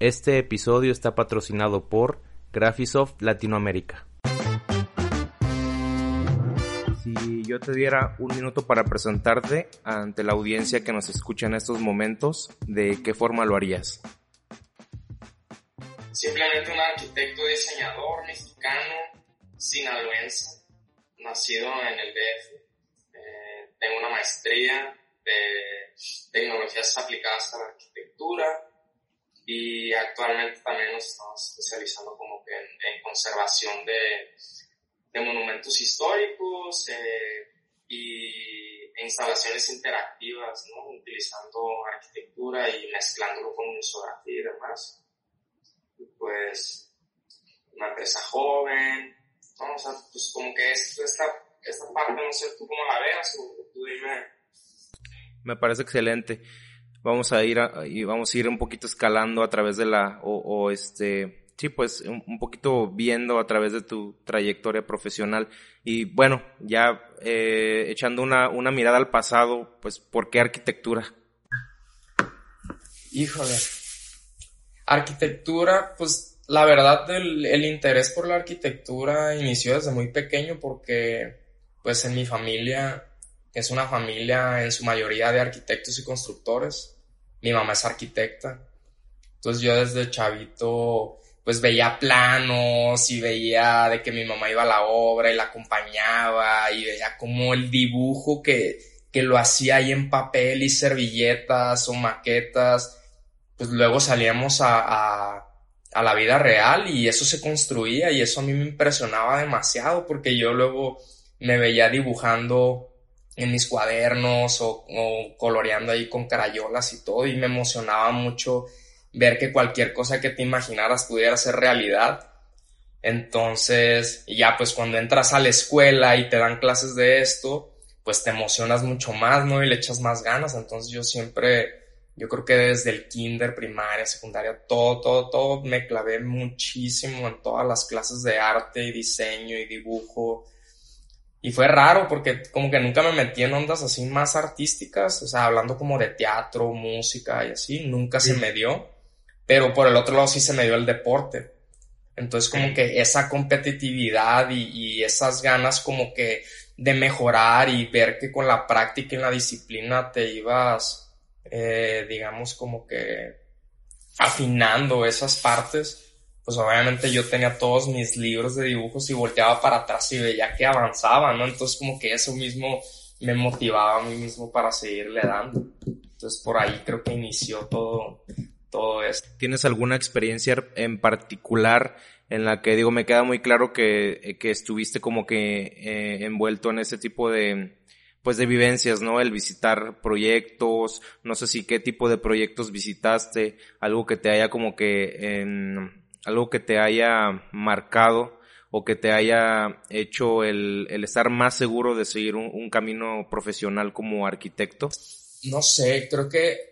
Este episodio está patrocinado por Graphisoft Latinoamérica. Si yo te diera un minuto para presentarte ante la audiencia que nos escucha en estos momentos, ¿de qué forma lo harías? Simplemente un arquitecto diseñador mexicano, sinaloense, nacido en el DF. Eh, tengo una maestría de tecnologías aplicadas a la arquitectura y actualmente también nos estamos especializando como que en, conservación de, de, monumentos históricos eh, y e instalaciones interactivas, ¿no? utilizando arquitectura y mezclándolo con museografía y demás. Y pues una empresa joven, ¿no? o sea, pues como que es esta, esta parte, no sé tú cómo la veas o tú dime me parece excelente. Vamos a ir y vamos a ir un poquito escalando a través de la, o, este, sí, pues un, poquito viendo a través de tu trayectoria profesional. Y bueno, ya eh, echando una, una mirada al pasado, pues, ¿por qué arquitectura? Híjole. Arquitectura, pues la verdad el, el, interés por la arquitectura inició desde muy pequeño porque pues en mi familia es una familia en su mayoría de arquitectos y constructores. Mi mamá es arquitecta. Entonces yo desde chavito pues veía planos y veía de que mi mamá iba a la obra y la acompañaba y veía como el dibujo que, que lo hacía ahí en papel y servilletas o maquetas. Pues luego salíamos a, a, a la vida real y eso se construía y eso a mí me impresionaba demasiado porque yo luego me veía dibujando en mis cuadernos o, coloreando ahí con carayolas y todo y me emocionaba mucho ver que cualquier cosa que te imaginaras pudiera ser realidad. Entonces, ya pues cuando entras a la escuela y te dan clases de esto, pues te emocionas mucho más, ¿no? Y le echas más ganas. Entonces yo siempre, yo creo que desde el kinder, primaria, secundaria, todo, todo, todo, me clavé muchísimo en todas las clases de arte y diseño y dibujo y fue raro porque como que nunca me metí en ondas así más artísticas, o sea, hablando como de teatro, música y así, nunca se me dio. Pero por el otro lado sí se me dio el deporte. Entonces como que esa competitividad y, y, esas ganas como que de mejorar y ver que con la práctica y la disciplina te ibas, eh, digamos, como que afinando esas partes pues obviamente yo tenía todos mis libros de dibujos y volteaba para atrás y veía que avanzaba, ¿no? Entonces como que eso mismo me motivaba a mí mismo para seguirle dando. Entonces por ahí creo que inició todo, todo esto. ¿Tienes alguna experiencia en particular en la que digo, me queda muy claro que, que estuviste como que eh, envuelto en ese tipo de, pues de vivencias, ¿no? El visitar proyectos, no sé si qué tipo de proyectos visitaste, algo que te haya como que en, algo que te haya marcado o que te haya hecho el, estar más seguro de seguir un, camino profesional como arquitecto? No sé, creo que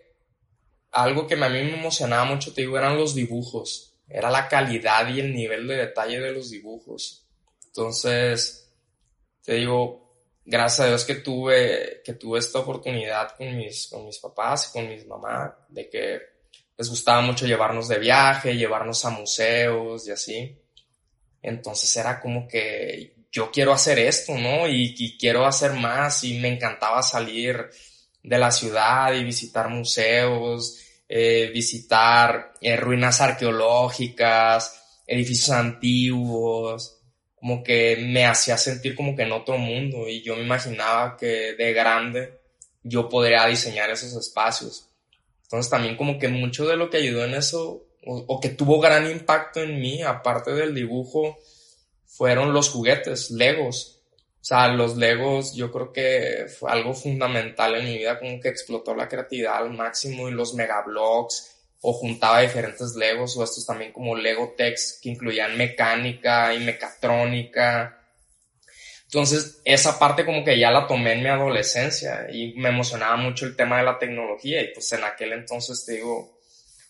algo que a mí me emocionaba mucho, te digo, eran los dibujos. Era la calidad y el nivel de detalle de los dibujos. Entonces, te digo, gracias a Dios que tuve, que tuve esta oportunidad con mis, con mis papás y con mis mamás, de que les gustaba mucho llevarnos de viaje, llevarnos a museos y así. Entonces era como que yo quiero hacer esto, ¿no? Y, quiero hacer más y me encantaba salir de la ciudad y visitar museos, eh, visitar eh, ruinas arqueológicas, edificios antiguos, como que me hacía sentir como que en otro mundo y yo me imaginaba que de grande yo podría diseñar esos espacios. Entonces también como que mucho de lo que ayudó en eso, o, que tuvo gran impacto en mí, aparte del dibujo, fueron los juguetes, Legos. O sea, los Legos yo creo que fue algo fundamental en mi vida, como que explotó la creatividad al máximo y los megablocks, o juntaba diferentes Legos, o estos también como Lego Tex, que incluían mecánica y mecatrónica, entonces, esa parte como que ya la tomé en mi adolescencia y me emocionaba mucho el tema de la tecnología. Y pues en aquel entonces, digo,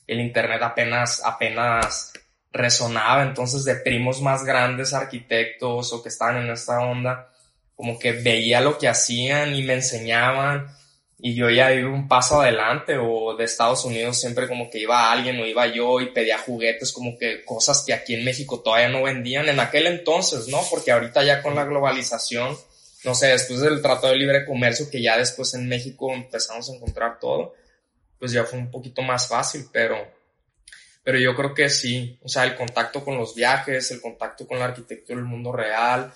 el internet apenas, apenas resonaba, entonces de primos más grandes, arquitectos o que estaban en esta onda, como que veía lo que hacían y me enseñaban y yo ya iba un paso adelante o de Estados Unidos siempre como que iba alguien o iba yo y pedía juguetes como que cosas que aquí en México todavía no vendían en aquel entonces, ¿no? Porque ahorita ya con la globalización, no sé, después del Tratado de Libre Comercio que ya después en México empezamos a encontrar todo, pues ya fue un poquito más fácil, pero pero yo creo que sí, o sea, el contacto con los viajes, el contacto con la arquitectura del mundo real,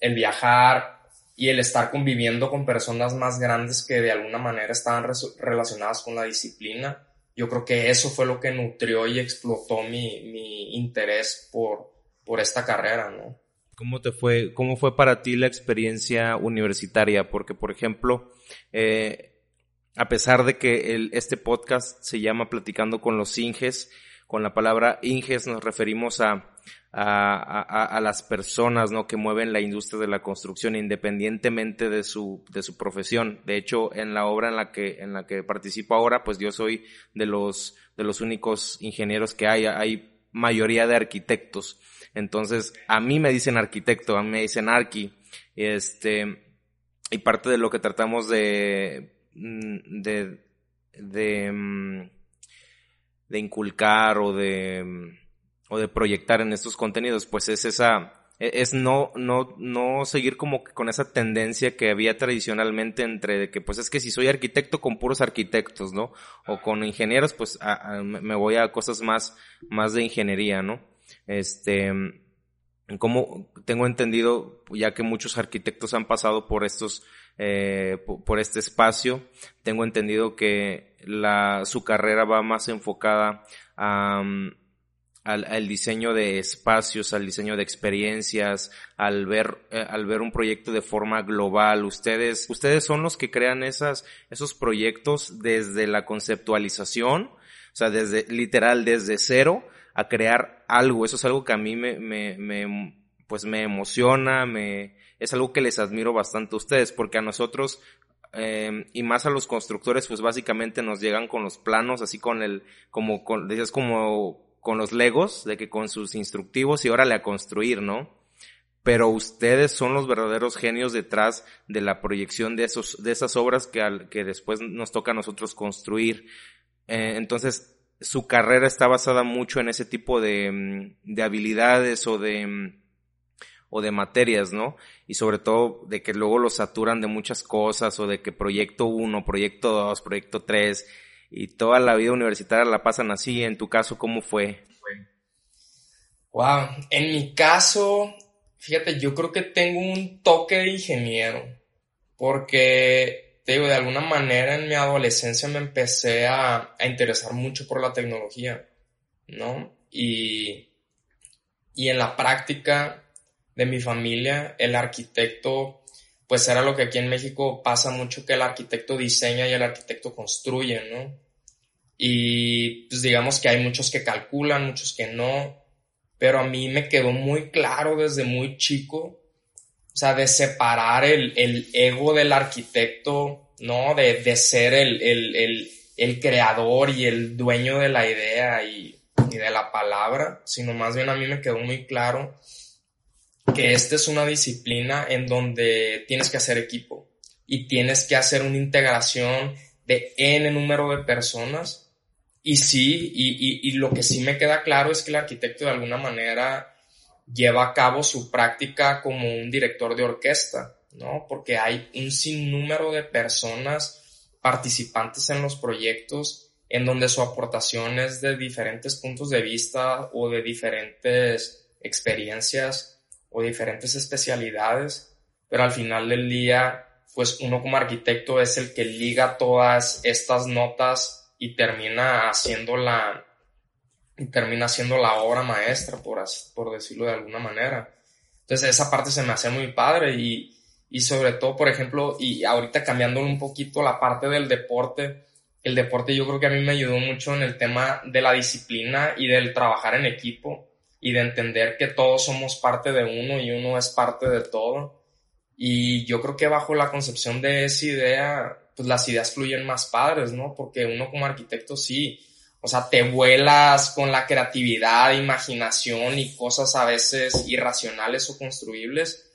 el viajar, y el estar conviviendo con personas más grandes que de alguna manera estaban relacionadas con la disciplina, yo creo que eso fue lo que nutrió y explotó mi, mi interés por, por esta carrera, ¿no? ¿Cómo te fue, cómo fue para ti la experiencia universitaria? Porque, por ejemplo, eh, a pesar de que este podcast se llama Platicando con los Inges, con la palabra Inges nos referimos a, a, a, las personas ¿no? que mueven la industria de la construcción independientemente de su, de su profesión. De hecho, en la obra en la que, en la que participo ahora, pues yo soy de los, de los únicos ingenieros que hay. Hay mayoría de arquitectos. Entonces, a mí me dicen arquitecto, a mí me dicen arqui. Este, y parte de lo que tratamos de, mm, de, de, mm, de inculcar o de, o de proyectar en estos contenidos, pues es esa, e, es no, no, no seguir como con esa tendencia que había tradicionalmente entre que pues es que si soy arquitecto con puros arquitectos, ¿no? O con ingenieros, pues me voy a cosas más, más de ingeniería, ¿no? Este, como tengo entendido, ya que muchos arquitectos han pasado por estos, eh, por este espacio, tengo entendido que la, su carrera va más enfocada a, al, diseño de espacios, al diseño de experiencias, al ver, eh, al ver un proyecto de forma global. Ustedes, ustedes son los que crean esas, esos proyectos desde la conceptualización, o sea, desde, literal, desde cero a crear algo. Eso es algo que a mí me, me, me pues me emociona, me, es algo que les admiro bastante a ustedes, porque a nosotros, eh, y más a los constructores, pues básicamente nos llegan con los planos, así con el, como, con, decías como con los legos, de que con sus instructivos y órale a construir, ¿no? Pero ustedes son los verdaderos genios detrás de la proyección de esos, de esas obras que, al, que después nos toca a nosotros construir. Eh, entonces, su carrera está basada mucho en ese tipo de, mm, de habilidades o de, mm, o de materias, ¿no? Y sobre todo de que luego los saturan de muchas cosas o de que proyecto 1, proyecto 2, proyecto 3 y toda la vida universitaria la pasan así. En tu caso, ¿cómo fue? Wow, en mi caso, fíjate, yo creo que tengo un toque de ingeniero, porque, te digo, de alguna manera en mi adolescencia me empecé a, a interesar mucho por la tecnología, ¿no? Y, y en la práctica de mi familia, el arquitecto, pues era lo que aquí en México pasa mucho, que el arquitecto diseña y el arquitecto construye, ¿no? Y pues digamos que hay muchos que calculan, muchos que no, pero a mí me quedó muy claro desde muy chico, o sea, de separar el, el ego del arquitecto, ¿no? De, de ser el, el, el, creador y el dueño de la idea y, y de la palabra, sino más bien a mí me quedó muy claro que esta es una disciplina en donde tienes que hacer equipo y tienes que hacer una integración de N número de personas y sí, y, y, lo que sí me queda claro es que el arquitecto de alguna manera lleva a cabo su práctica como un director de orquesta, ¿no? Porque hay un sinnúmero de personas participantes en los proyectos en donde su aportación es de diferentes puntos de vista o de diferentes experiencias o diferentes especialidades, pero al final del día, pues uno como arquitecto es el que liga todas estas notas y termina haciendo la, termina haciendo la obra maestra, por, por decirlo de alguna manera. Entonces esa parte se me hace muy padre y, y sobre todo, por ejemplo, y ahorita cambiando un poquito la parte del deporte, el deporte yo creo que a mí me ayudó mucho en el tema de la disciplina y del trabajar en equipo y de entender que todos somos parte de uno y uno es parte de todo. Y yo creo que bajo la concepción de esa idea, pues las ideas fluyen más padres, ¿no? Porque uno como arquitecto sí, o sea, te vuelas con la creatividad, imaginación y cosas a veces irracionales o construibles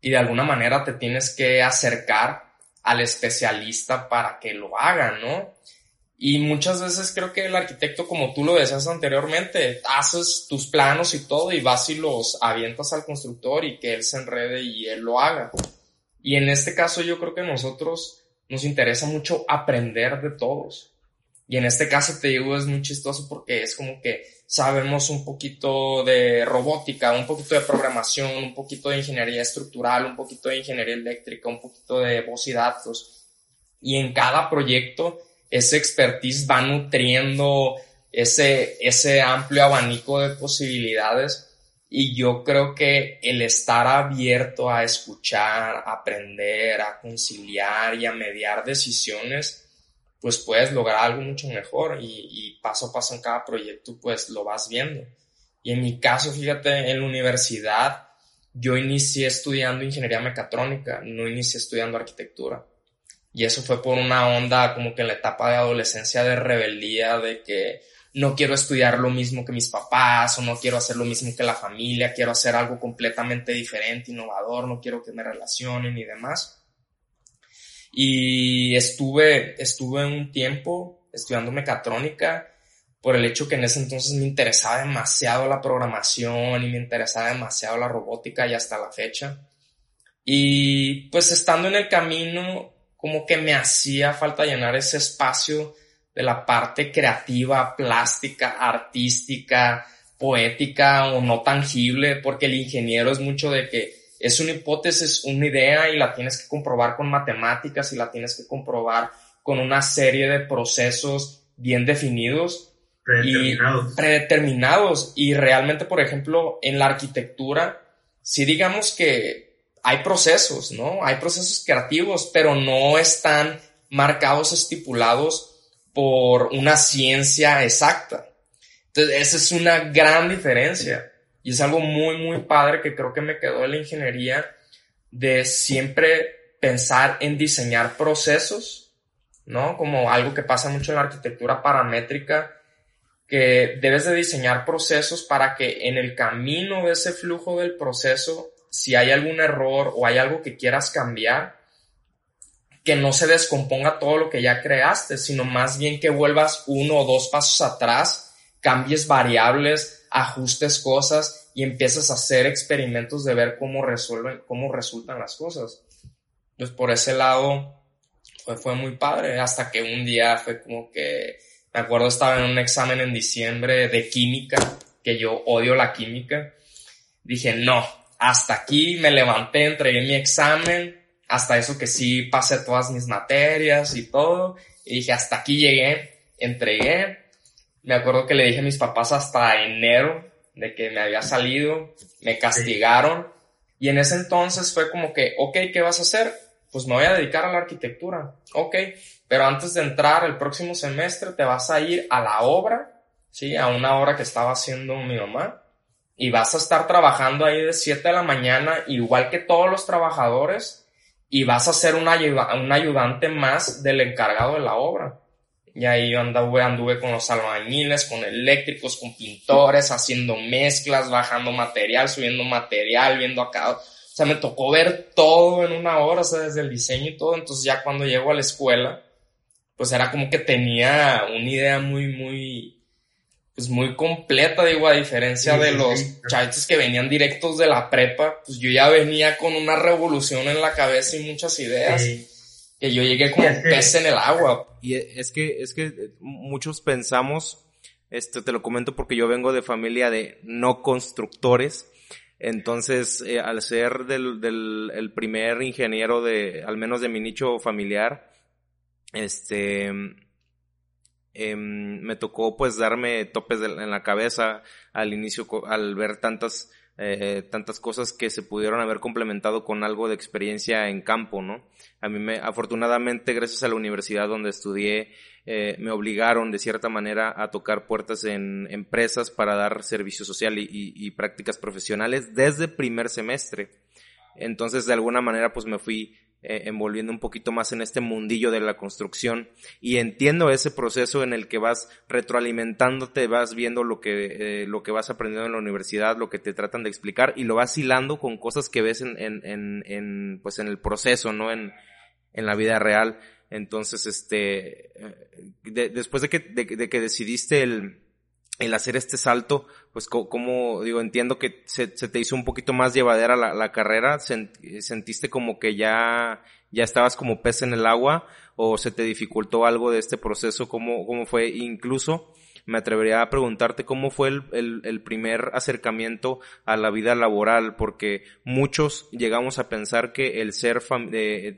y de alguna manera te tienes que acercar al especialista para que lo haga, ¿no? Y muchas veces creo que el arquitecto, como tú lo decías anteriormente, haces tus planos y todo y vas y los avientas al constructor y que él se enrede y él lo haga. Y en este caso yo creo que nosotros nos interesa mucho aprender de todos. Y en este caso te digo es muy chistoso porque es como que sabemos un poquito de robótica, un poquito de programación, un poquito de ingeniería estructural, un poquito de ingeniería eléctrica, un poquito de voz y datos. Y en cada proyecto ese expertise va nutriendo ese, ese amplio abanico de posibilidades y yo creo que el estar abierto a escuchar, a aprender, a conciliar y a mediar decisiones, pues puedes lograr algo mucho mejor y, y, paso a paso en cada proyecto pues lo vas viendo. Y en mi caso, fíjate, en la universidad yo inicié estudiando ingeniería mecatrónica, no inicié estudiando arquitectura. Y eso fue por una onda como que en la etapa de adolescencia de rebeldía, de que no quiero estudiar lo mismo que mis papás o no quiero hacer lo mismo que la familia, quiero hacer algo completamente diferente, innovador, no quiero que me relacionen y demás. Y estuve, estuve un tiempo estudiando mecatrónica por el hecho que en ese entonces me interesaba demasiado la programación y me interesaba demasiado la robótica y hasta la fecha. Y pues estando en el camino como que me hacía falta llenar ese espacio de la parte creativa, plástica, artística, poética o no tangible, porque el ingeniero es mucho de que es una hipótesis, una idea y la tienes que comprobar con matemáticas y la tienes que comprobar con una serie de procesos bien definidos predeterminados. y predeterminados y realmente por ejemplo en la arquitectura si digamos que hay procesos, ¿no? Hay procesos creativos, pero no están marcados, estipulados por una ciencia exacta. Entonces, esa es una gran diferencia. Y es algo muy, muy padre que creo que me quedó de la ingeniería de siempre pensar en diseñar procesos, ¿no? Como algo que pasa mucho en la arquitectura paramétrica, que debes de diseñar procesos para que en el camino de ese flujo del proceso si hay algún error o hay algo que quieras cambiar, que no se descomponga todo lo que ya creaste, sino más bien que vuelvas uno o dos pasos atrás, cambies variables, ajustes cosas y empieces a hacer experimentos de ver cómo resuelven, cómo resultan las cosas. Entonces, por ese lado, fue, fue muy padre, hasta que un día fue como que, me acuerdo, estaba en un examen en diciembre de química, que yo odio la química. Dije, no, hasta aquí me levanté, entregué mi examen, hasta eso que sí pasé todas mis materias y todo, y dije, hasta aquí llegué, entregué. Me acuerdo que le dije a mis papás hasta enero de que me había salido, me castigaron, y en ese entonces fue como que, ok, ¿qué vas a hacer? Pues me voy a dedicar a la arquitectura, ok, pero antes de entrar el próximo semestre te vas a ir a la obra, ¿sí? A una obra que estaba haciendo mi mamá y vas a estar trabajando ahí de 7 de la mañana, igual que todos los trabajadores, y vas a ser un, ayudante más del encargado de la obra. Y ahí anduve, anduve con los albañiles, con eléctricos, con pintores, haciendo mezclas, bajando material, subiendo material, viendo acá. O sea, me tocó ver todo en una hora, o sea, desde el diseño y todo. Entonces ya cuando llego a la escuela, pues era como que tenía una idea muy, muy, pues muy completa, digo, a diferencia de los sí. que venían directos de la prepa, pues yo ya venía con una revolución en la cabeza y muchas ideas. Que yo llegué como un pez en el agua. Y es que, es que muchos pensamos, este, te lo comento porque yo vengo de familia de no constructores. Entonces, eh, al ser del, del el primer ingeniero de, al menos de mi nicho familiar, este, eh, me tocó pues darme topes en la cabeza al inicio al ver tantas eh, tantas cosas que se pudieron haber complementado con algo de experiencia en campo, ¿no? A mí me, afortunadamente, gracias a la universidad donde estudié, eh, me obligaron de cierta manera a tocar puertas en empresas para dar servicio social y, y prácticas profesionales desde primer semestre. Entonces, de alguna manera, pues me fui eh, envolviendo un poquito más en este mundillo de la construcción y entiendo ese proceso en el que vas retroalimentándote, vas viendo lo que, eh, lo que vas aprendiendo en la universidad, lo que te tratan de explicar y lo vas hilando con cosas que ves en, en, en, pues en el proceso, ¿no? En, en la vida real. Entonces, este, eh, después de que, de, que decidiste el, el hacer este salto, pues como, digo, entiendo que se, se, te hizo un poquito más llevadera la, la carrera, sentiste como que ya, ya estabas como pez en el agua, o se te dificultó algo de este proceso, cómo, cómo fue, incluso, me atrevería a preguntarte cómo fue el, primer acercamiento a la vida laboral, porque muchos llegamos a pensar que el ser,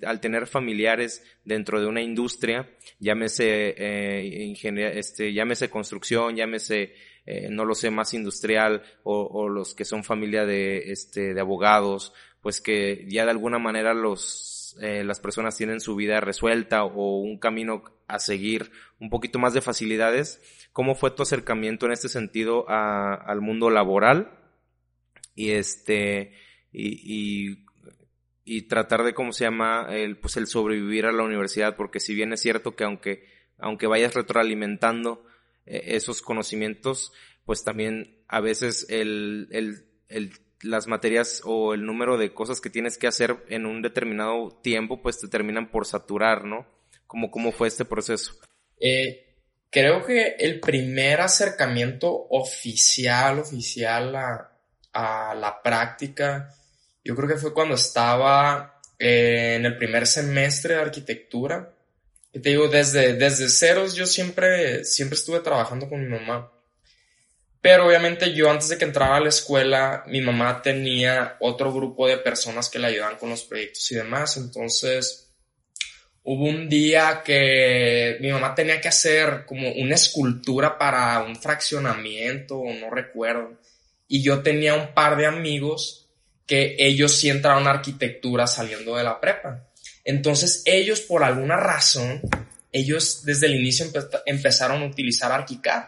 al tener familiares dentro de una industria, llámese eh, este, llámese construcción, llámese eh, no lo sé, más industrial o, o, los que son familia de, este, de abogados, pues que ya de alguna manera los, eh, las personas tienen su vida resuelta o un camino a seguir un poquito más de facilidades ¿Cómo fue tu acercamiento en este sentido al mundo laboral? Y este, y, tratar de, ¿cómo se llama? El, pues el sobrevivir a la universidad, porque si bien es cierto que aunque, aunque vayas retroalimentando eh, esos conocimientos, pues también a veces el, el las materias o el número de cosas que tienes que hacer en un determinado tiempo, pues te terminan por saturar, ¿no? ¿Cómo, cómo fue este proceso? Eh, Creo que el primer acercamiento oficial, oficial a, la práctica, yo creo que fue cuando estaba eh, en el primer semestre de arquitectura. Y te digo, desde, desde ceros yo siempre, siempre estuve trabajando con mi mamá. Pero obviamente yo antes de que entrara a la escuela, mi mamá tenía otro grupo de personas que le ayudaban con los proyectos y demás. Entonces, Hubo un día que mi mamá tenía que hacer como una escultura para un fraccionamiento, no recuerdo. Y yo tenía un par de amigos que ellos sí entraron a arquitectura saliendo de la prepa. Entonces ellos, por alguna razón, ellos desde el inicio empezaron a utilizar ArchiCAD.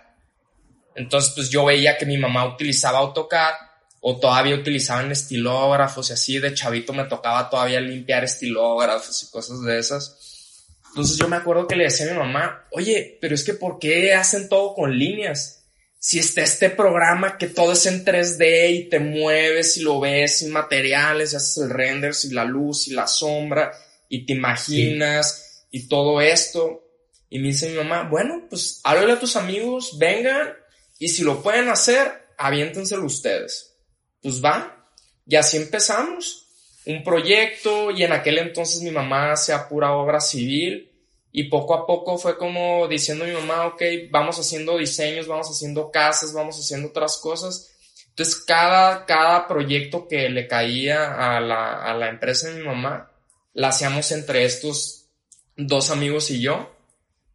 Entonces, pues yo veía que mi mamá utilizaba AutoCAD o todavía utilizaban estilógrafos y así. De chavito me tocaba todavía limpiar estilógrafos y cosas de esas. Entonces yo me acuerdo que le decía a mi mamá, oye, pero es que ¿por qué hacen todo con líneas? Si está este programa que todo es en 3D y te mueves y lo ves sin materiales, y haces el render, y la luz y la sombra y te imaginas y todo esto. Y me dice mi mamá, bueno, pues háblale a tus amigos, vengan y si lo pueden hacer, aviéntenselo ustedes. Pues va, y así empezamos un proyecto y en aquel entonces mi mamá hacía pura obra civil y poco a poco fue como diciendo mi mamá, ok, vamos haciendo diseños, vamos haciendo casas, vamos haciendo otras cosas. Entonces cada, cada proyecto que le caía a la, a la empresa de mi mamá, la hacíamos entre estos dos amigos y yo,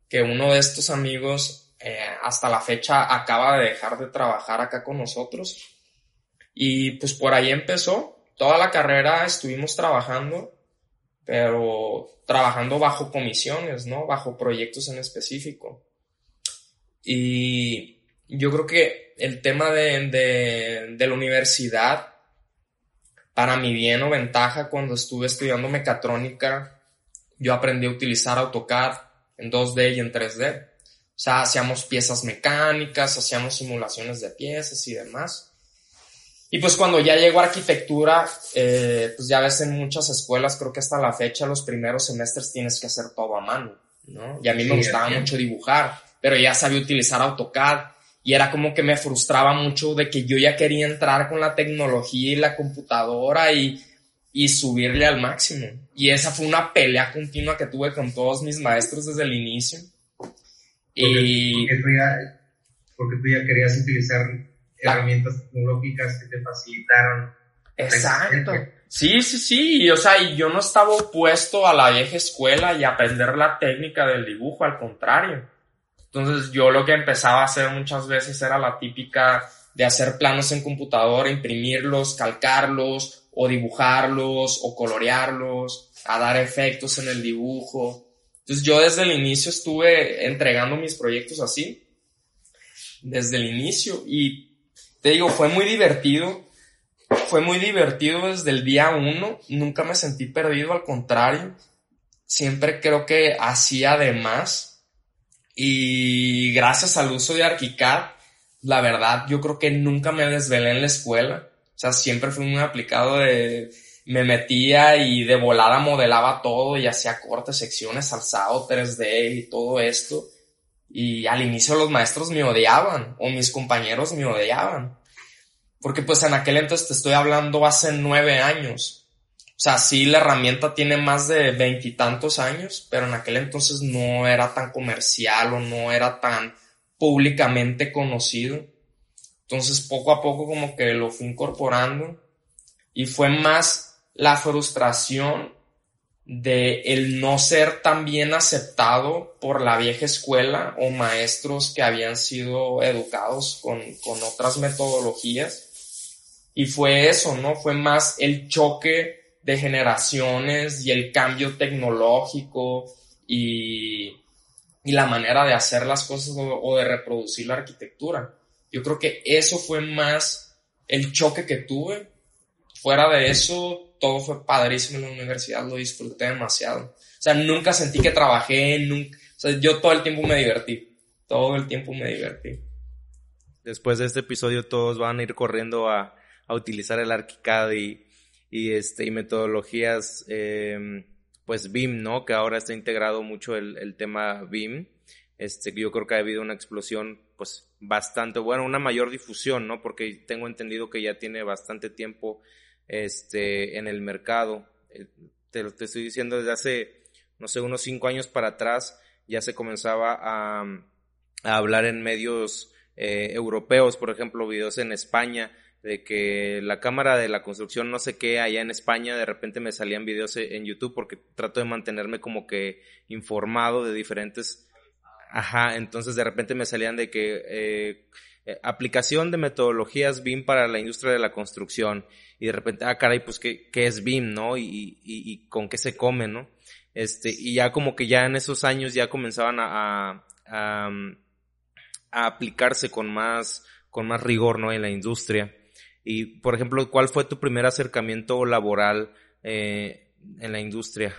que uno de estos amigos eh, hasta la fecha acaba de dejar de trabajar acá con nosotros. Y pues por ahí empezó toda la carrera estuvimos trabajando, pero trabajando bajo comisiones, ¿no? Bajo proyectos en específico. Y yo creo que el tema de, de, la universidad, para mi bien o ventaja, cuando estuve estudiando mecatrónica, yo aprendí a utilizar AutoCAD en 2D y en 3D. O sea, hacíamos piezas mecánicas, hacíamos simulaciones de piezas y demás. Y pues cuando ya llegó arquitectura, eh, pues ya ves en muchas escuelas, creo que hasta la fecha, los primeros semestres tienes que hacer todo a mano, ¿no? Y a mí me gustaba mucho dibujar, pero ya sabía utilizar AutoCAD y era como que me frustraba mucho de que yo ya quería entrar con la tecnología y la computadora y, y subirle al máximo. Y esa fue una pelea continua que tuve con todos mis maestros desde el inicio. Y... Porque tú, ya, porque tú ya querías utilizar herramientas tecnológicas que te facilitaron. Exacto. Sí, sí, sí. o sea, yo no estaba opuesto a la vieja escuela y aprender la técnica del dibujo, al contrario. Entonces yo lo que empezaba a hacer muchas veces era la típica de hacer planos en computadora, imprimirlos, calcarlos o dibujarlos o colorearlos, a dar efectos en el dibujo. Entonces yo desde el inicio estuve entregando mis proyectos así, desde el inicio y te digo, fue muy divertido. Fue muy divertido desde el día uno. Nunca me sentí perdido, al contrario. Siempre creo que hacía de más. Y gracias al uso de ArchiCAD, la verdad, yo creo que nunca me desvelé en la escuela. O sea, siempre fui muy aplicado de me metía y de volada modelaba todo y hacía cortes, secciones, alzado 3D y todo esto. Y al inicio los maestros me odiaban o mis compañeros me odiaban. Porque pues en aquel entonces te estoy hablando hace nueve años. O sea, sí la herramienta tiene más de veintitantos años, pero en aquel entonces no era tan comercial o no era tan públicamente conocido. Entonces poco a poco como que lo fui incorporando y fue más la frustración de el no ser tan bien aceptado por la vieja escuela o maestros que habían sido educados con, con otras metodologías. Y fue eso, ¿no? Fue más el choque de generaciones y el cambio tecnológico y, y la manera de hacer las cosas o, de reproducir la arquitectura. Yo creo que eso fue más el choque que tuve. Fuera de eso, todo fue padrísimo en la universidad, lo disfruté demasiado. O sea, nunca sentí que trabajé, nunca, o sea, yo todo el tiempo me divertí, todo el tiempo me divertí. Después de este episodio todos van a ir corriendo a, a utilizar el ArchiCAD y, y, este, y metodologías, eh, pues BIM, ¿no? Que ahora está integrado mucho el, el tema BIM. Este, yo creo que ha habido una explosión, pues, bastante, bueno, una mayor difusión, ¿no? Porque tengo entendido que ya tiene bastante tiempo, este, en el mercado. Eh, te lo te estoy diciendo desde hace, no sé, unos cinco años para atrás, ya se comenzaba a, hablar en medios eh, europeos, por ejemplo, videos en España, de que la cámara de la construcción no sé qué allá en España, de repente me salían videos e, en YouTube porque trato de mantenerme como que informado de diferentes, ajá, entonces de repente me salían de que eh, eh, aplicación de metodologías BIM para la industria de la construcción y de repente, ah, caray, pues qué, es BIM, ¿no? Y, con qué se come, ¿no? Este, y ya como que ya en esos años ya comenzaban a aplicarse con más, con más rigor, ¿no? En la industria. Y, por ejemplo, ¿cuál fue tu primer acercamiento laboral eh, en la industria?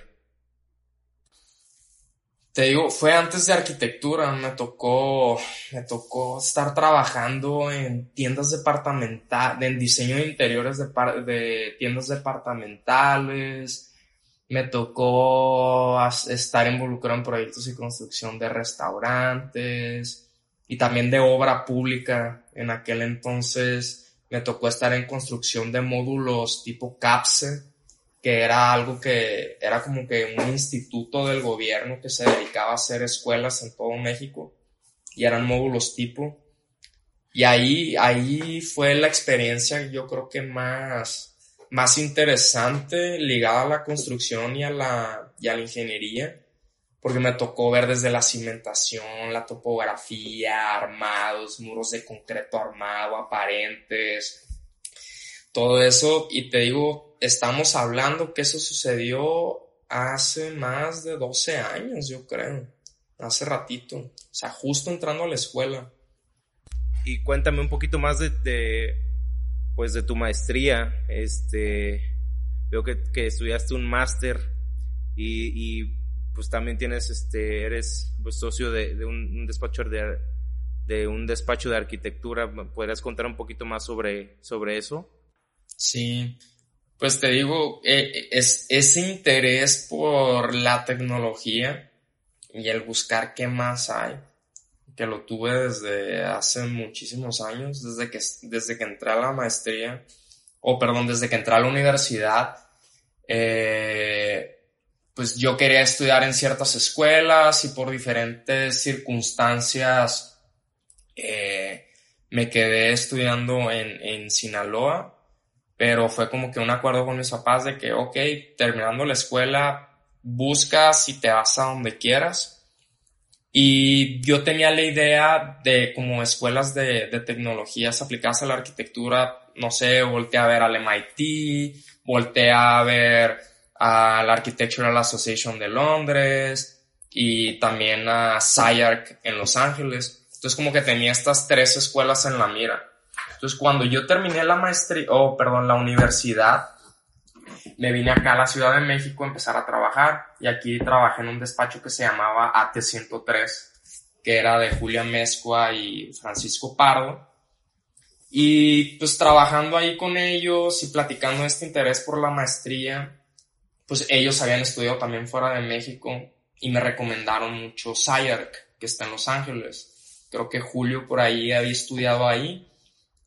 Te digo, fue antes de arquitectura, me tocó, me tocó estar trabajando en tiendas departamentales, en diseño de interiores de, de tiendas departamentales, me tocó estar involucrado en proyectos y construcción de restaurantes y también de obra pública. En aquel entonces me tocó estar en construcción de módulos tipo CAPSE, que era algo que era como que un instituto del gobierno que se dedicaba a hacer escuelas en todo México y eran módulos tipo. Y ahí, ahí fue la experiencia yo creo que más, más interesante ligada a la construcción y a la, y a la ingeniería porque me tocó ver desde la cimentación, la topografía, armados, muros de concreto armado, aparentes, todo eso. Y te digo, estamos hablando que eso sucedió hace más de 12 años, yo creo, hace ratito, o sea, justo entrando a la escuela. Y cuéntame un poquito más de, pues de tu maestría, este, veo que, que estudiaste un máster y, y pues también tienes, este, eres pues, socio de, de un, despacho de, de un despacho de arquitectura. ¿Podrías contar un poquito más sobre, sobre eso? Sí, pues te digo, eh, es, ese interés por la tecnología y el buscar qué más hay, que lo tuve desde hace muchísimos años, desde que, desde que entré a la maestría, o perdón, desde que entré a la universidad, eh, pues yo quería estudiar en ciertas escuelas y por diferentes circunstancias eh, me quedé estudiando en, en Sinaloa, pero fue como que un acuerdo con mis papás de que, ok, terminando la escuela, buscas y te vas a donde quieras. Y yo tenía la idea de como escuelas de, de tecnologías aplicadas a la arquitectura, no sé, volteé a ver al MIT, volteé a ver a la Architectural Association de Londres y también a SciArc en Los Ángeles. Entonces como que tenía estas tres escuelas en la mira. Entonces cuando yo terminé la maestría, oh, perdón, la universidad, me vine acá a la Ciudad de México a empezar a trabajar y aquí trabajé en un despacho que se llamaba AT103, que era de Julia Mezcua y Francisco Pardo. Y pues trabajando ahí con ellos y platicando este interés por la maestría, pues ellos habían estudiado también fuera de México y me recomendaron mucho SciArc, que está en Los Ángeles. Creo que Julio por ahí había estudiado ahí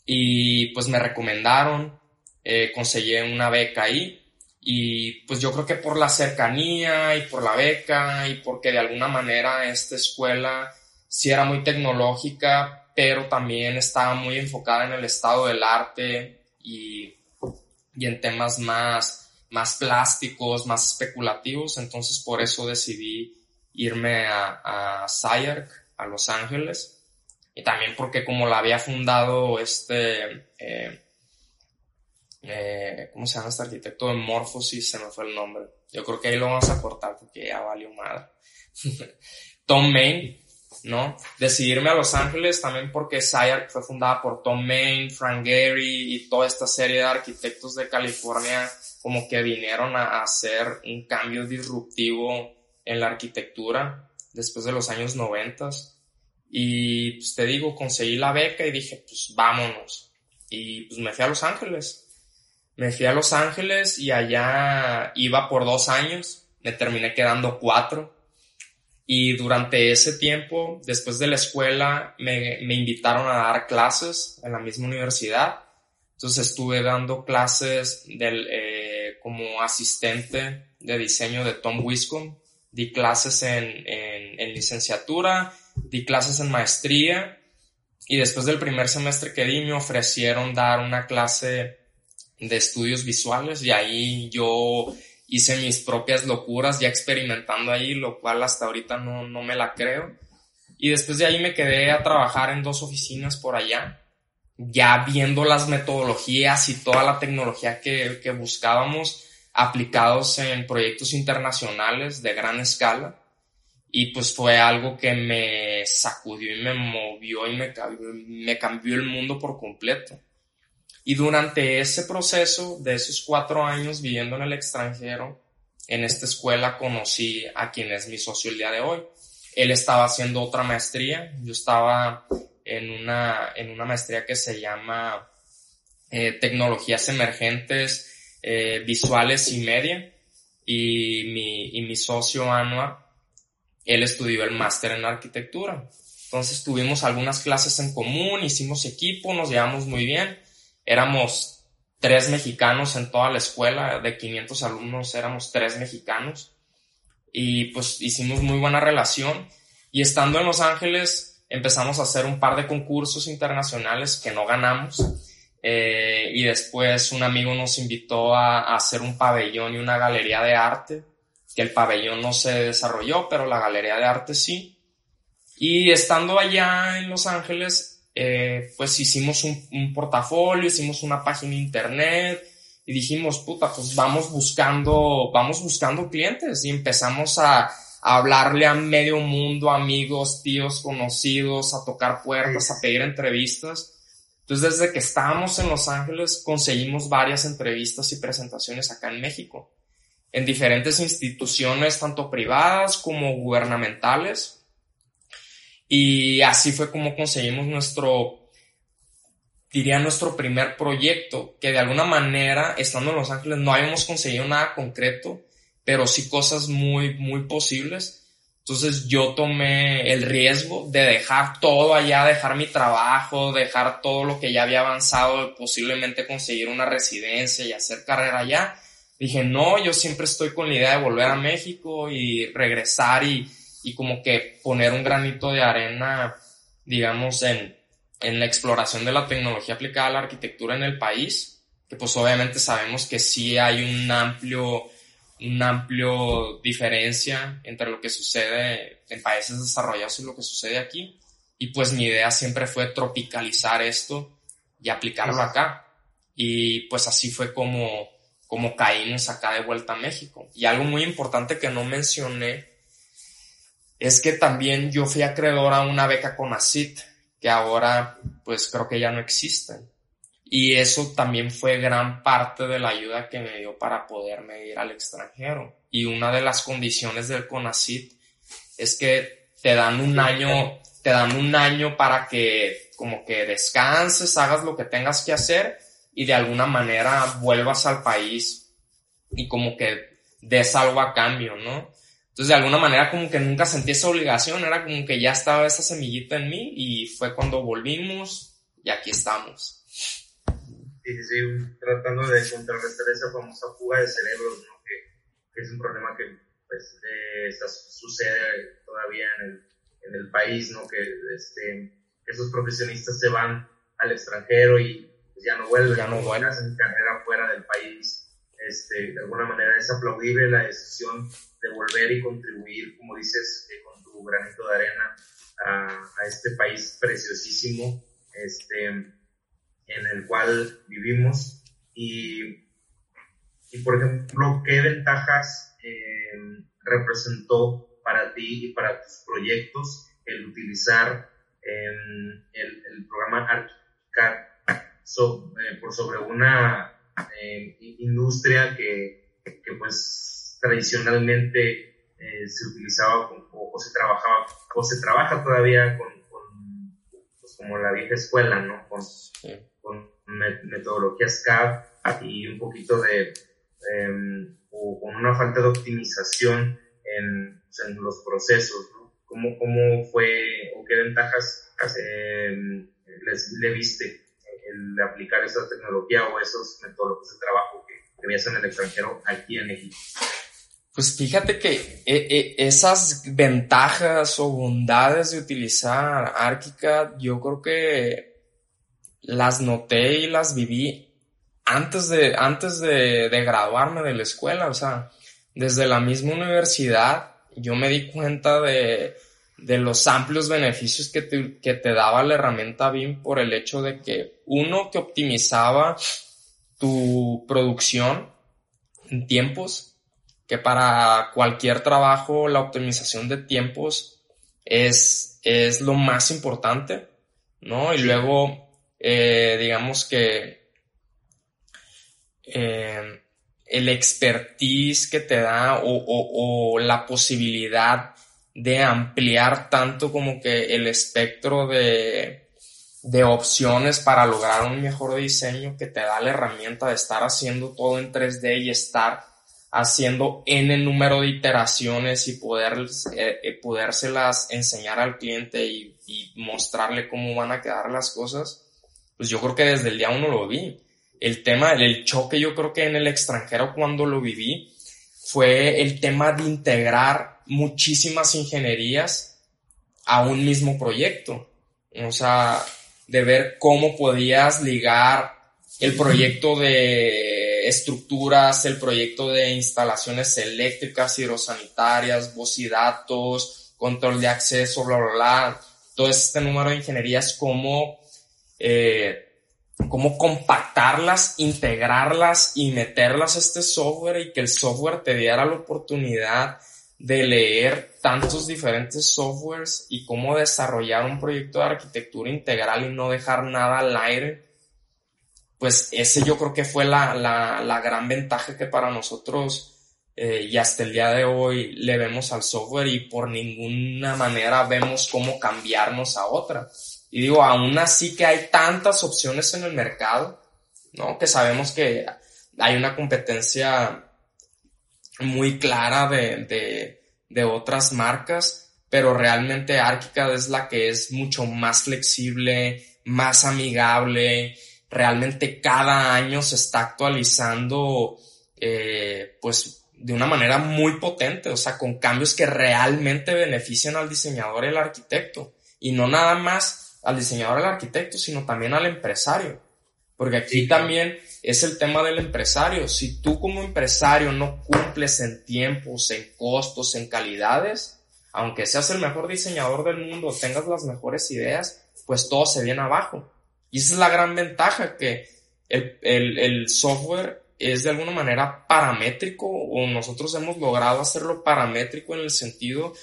y pues me recomendaron, eh, conseguí una beca ahí y pues yo creo que por la cercanía y por la beca y porque de alguna manera esta escuela sí era muy tecnológica, pero también estaba muy enfocada en el estado del arte y, y en temas más, más plásticos, más especulativos. Entonces por eso decidí irme a, a a Los Ángeles. Y también porque como la había fundado este, eh, eh, ¿cómo se llama este arquitecto de Morphosis? Se me fue el nombre. Yo creo que ahí lo vamos a cortar porque ya valió madre. Tom Main, ¿no? Decidirme a Los Ángeles también porque SciArc fue fundada por Tom Main, Frank Gehry y toda esta serie de arquitectos de California como que vinieron a hacer un cambio disruptivo en la arquitectura después de los años 90. Y pues te digo, conseguí la beca y dije, pues vámonos. Y pues me fui a Los Ángeles. Me fui a Los Ángeles y allá iba por dos años. Me terminé quedando cuatro. Y durante ese tiempo, después de la escuela, me, me invitaron a dar clases en la misma universidad. Entonces estuve dando clases del, eh, como asistente de diseño de Tom Wiscombe. Di clases en, en, en licenciatura, di clases en maestría. Y después del primer semestre que di, me ofrecieron dar una clase de estudios visuales y ahí yo hice mis propias locuras ya experimentando ahí, lo cual hasta ahorita no, no me la creo. Y después de ahí me quedé a trabajar en dos oficinas por allá, ya viendo las metodologías y toda la tecnología que, que buscábamos aplicados en proyectos internacionales de gran escala. Y pues fue algo que me sacudió y me movió y me, me cambió el mundo por completo. Y durante ese proceso de esos cuatro años viviendo en el extranjero, en esta escuela conocí a quien es mi socio el día de hoy. Él estaba haciendo otra maestría, yo estaba en una, en una maestría que se llama eh, Tecnologías Emergentes eh, Visuales y Media. Y mi, y mi socio Anuar, él estudió el máster en arquitectura. Entonces tuvimos algunas clases en común, hicimos equipo, nos llevamos muy bien. Éramos tres mexicanos en toda la escuela, de 500 alumnos éramos tres mexicanos. Y pues hicimos muy buena relación. Y estando en Los Ángeles empezamos a hacer un par de concursos internacionales que no ganamos. Eh, y después un amigo nos invitó a, hacer un pabellón y una galería de arte, que el pabellón no se desarrolló, pero la galería de arte sí. Y estando allá en Los Ángeles, eh, pues hicimos un, portafolio, hicimos una página internet y dijimos, puta, pues vamos buscando, vamos buscando clientes y empezamos a, hablarle a medio mundo, amigos, tíos, conocidos, a tocar puertas, a pedir entrevistas. Entonces, desde que estábamos en Los Ángeles, conseguimos varias entrevistas y presentaciones acá en México, en diferentes instituciones, tanto privadas como gubernamentales. Y así fue como conseguimos nuestro, diría nuestro primer proyecto, que de alguna manera, estando en Los Ángeles, no habíamos conseguido nada concreto, pero sí cosas muy, muy posibles. Entonces yo tomé el riesgo de dejar todo allá, dejar mi trabajo, dejar todo lo que ya había avanzado, posiblemente conseguir una residencia y hacer carrera allá. Dije, no, yo siempre estoy con la idea de volver a México y regresar y, y como que poner un granito de arena, digamos, en, en la exploración de la tecnología aplicada a la arquitectura en el país, que pues obviamente sabemos que sí hay un amplio, un amplio diferencia entre lo que sucede en países desarrollados y lo que sucede aquí. Y pues mi idea siempre fue tropicalizar esto y aplicarlo acá. Y pues así fue como, como caímos acá de vuelta a México. Y algo muy importante que no mencioné es que también yo fui acreedor a una beca con ACIT, que ahora pues creo que ya no existen. Y eso también fue gran parte de la ayuda que me dio para poderme ir al extranjero. Y una de las condiciones del CONACIT es que te dan un año, te dan un año para que como que descanses, hagas lo que tengas que hacer y de alguna manera vuelvas al país y como que des algo a cambio, ¿no? Entonces de alguna manera como que nunca sentí esa obligación, era como que ya estaba esa semillita en mí y fue cuando volvimos y aquí estamos. Sí, sí, tratando de contrarrestar esa famosa fuga de cerebros, ¿no? que, es un problema que pues, eh, sucede todavía en el, en el país, ¿no? que este, esos profesionistas se van al extranjero y pues, ya no vuelven, ya no vuelven. hacen carrera fuera del país. Este, de alguna manera es aplaudible la decisión de volver y contribuir, como dices, eh, con tu granito de arena a, a, este país preciosísimo este, en el cual vivimos. Y, y por ejemplo, ¿qué ventajas eh, representó para ti y para tus proyectos el utilizar el, el, programa ArchiCAD eh, por sobre una eh, industria que, que, pues tradicionalmente eh, se utilizaba o, se trabajaba o se trabaja todavía con, con pues como la vieja escuela, ¿no? Con, con metodologías CAD y un poquito de em, o con una falta de optimización en, pues, en los procesos, ¿no? ¿Cómo, ¿Cómo, fue o qué ventajas eh, les, le viste el aplicar esa tecnología o esos metodologías de trabajo que, que veías en el extranjero aquí en México? Pues fíjate que eh, eh, esas ventajas o bondades de utilizar ArchiCAD, yo creo que las noté y las viví antes de, antes de, de graduarme de la escuela, o sea, desde la misma universidad, yo me di cuenta de, de los amplios beneficios que te, que te daba la herramienta BIM por el hecho de que uno que optimizaba tu producción en tiempos, que para cualquier trabajo la optimización de tiempos es, es lo más importante, ¿no? Y luego, eh, digamos que eh, el expertise que te da o, la posibilidad de ampliar tanto como que el espectro de, de opciones para lograr un mejor diseño que te da la herramienta de estar haciendo todo en 3D y estar haciendo n número de iteraciones y poder, eh, eh, podérselas enseñar al cliente y, y mostrarle cómo van a quedar las cosas, pues yo creo que desde el día uno lo vi. El tema, el choque yo creo que en el extranjero cuando lo viví fue el tema de integrar muchísimas ingenierías a un mismo proyecto. O sea, de ver cómo podías ligar el proyecto de estructuras, el proyecto de instalaciones eléctricas, hidrosanitarias, voz y datos, control de acceso, bla, bla, bla. Todo este número de ingenierías, cómo eh, cómo compactarlas, integrarlas y meterlas a este software y que el software te diera la oportunidad de leer tantos diferentes softwares y cómo desarrollar un proyecto de arquitectura integral y no dejar nada al aire, pues ese yo creo que fue la, la, la gran ventaja que para nosotros eh, y hasta el día de hoy le vemos al software y por ninguna manera vemos cómo cambiarnos a otra. Y digo, aún así que hay tantas opciones en el mercado, ¿no? Que sabemos que hay una competencia muy clara de, de, de otras marcas, pero realmente Archicad es la que es mucho más flexible, más amigable, realmente cada año se está actualizando, eh, pues de una manera muy potente, o sea, con cambios que realmente benefician al diseñador y al arquitecto. Y no nada más al diseñador, al arquitecto, sino también al empresario. Porque aquí también es el tema del empresario. Si tú como empresario no cumples en tiempos, en costos, en calidades, aunque seas el mejor diseñador del mundo, tengas las mejores ideas, pues todo se viene abajo. Y esa es la gran ventaja, que el, el, software es de alguna manera paramétrico o nosotros hemos logrado hacerlo paramétrico en el sentido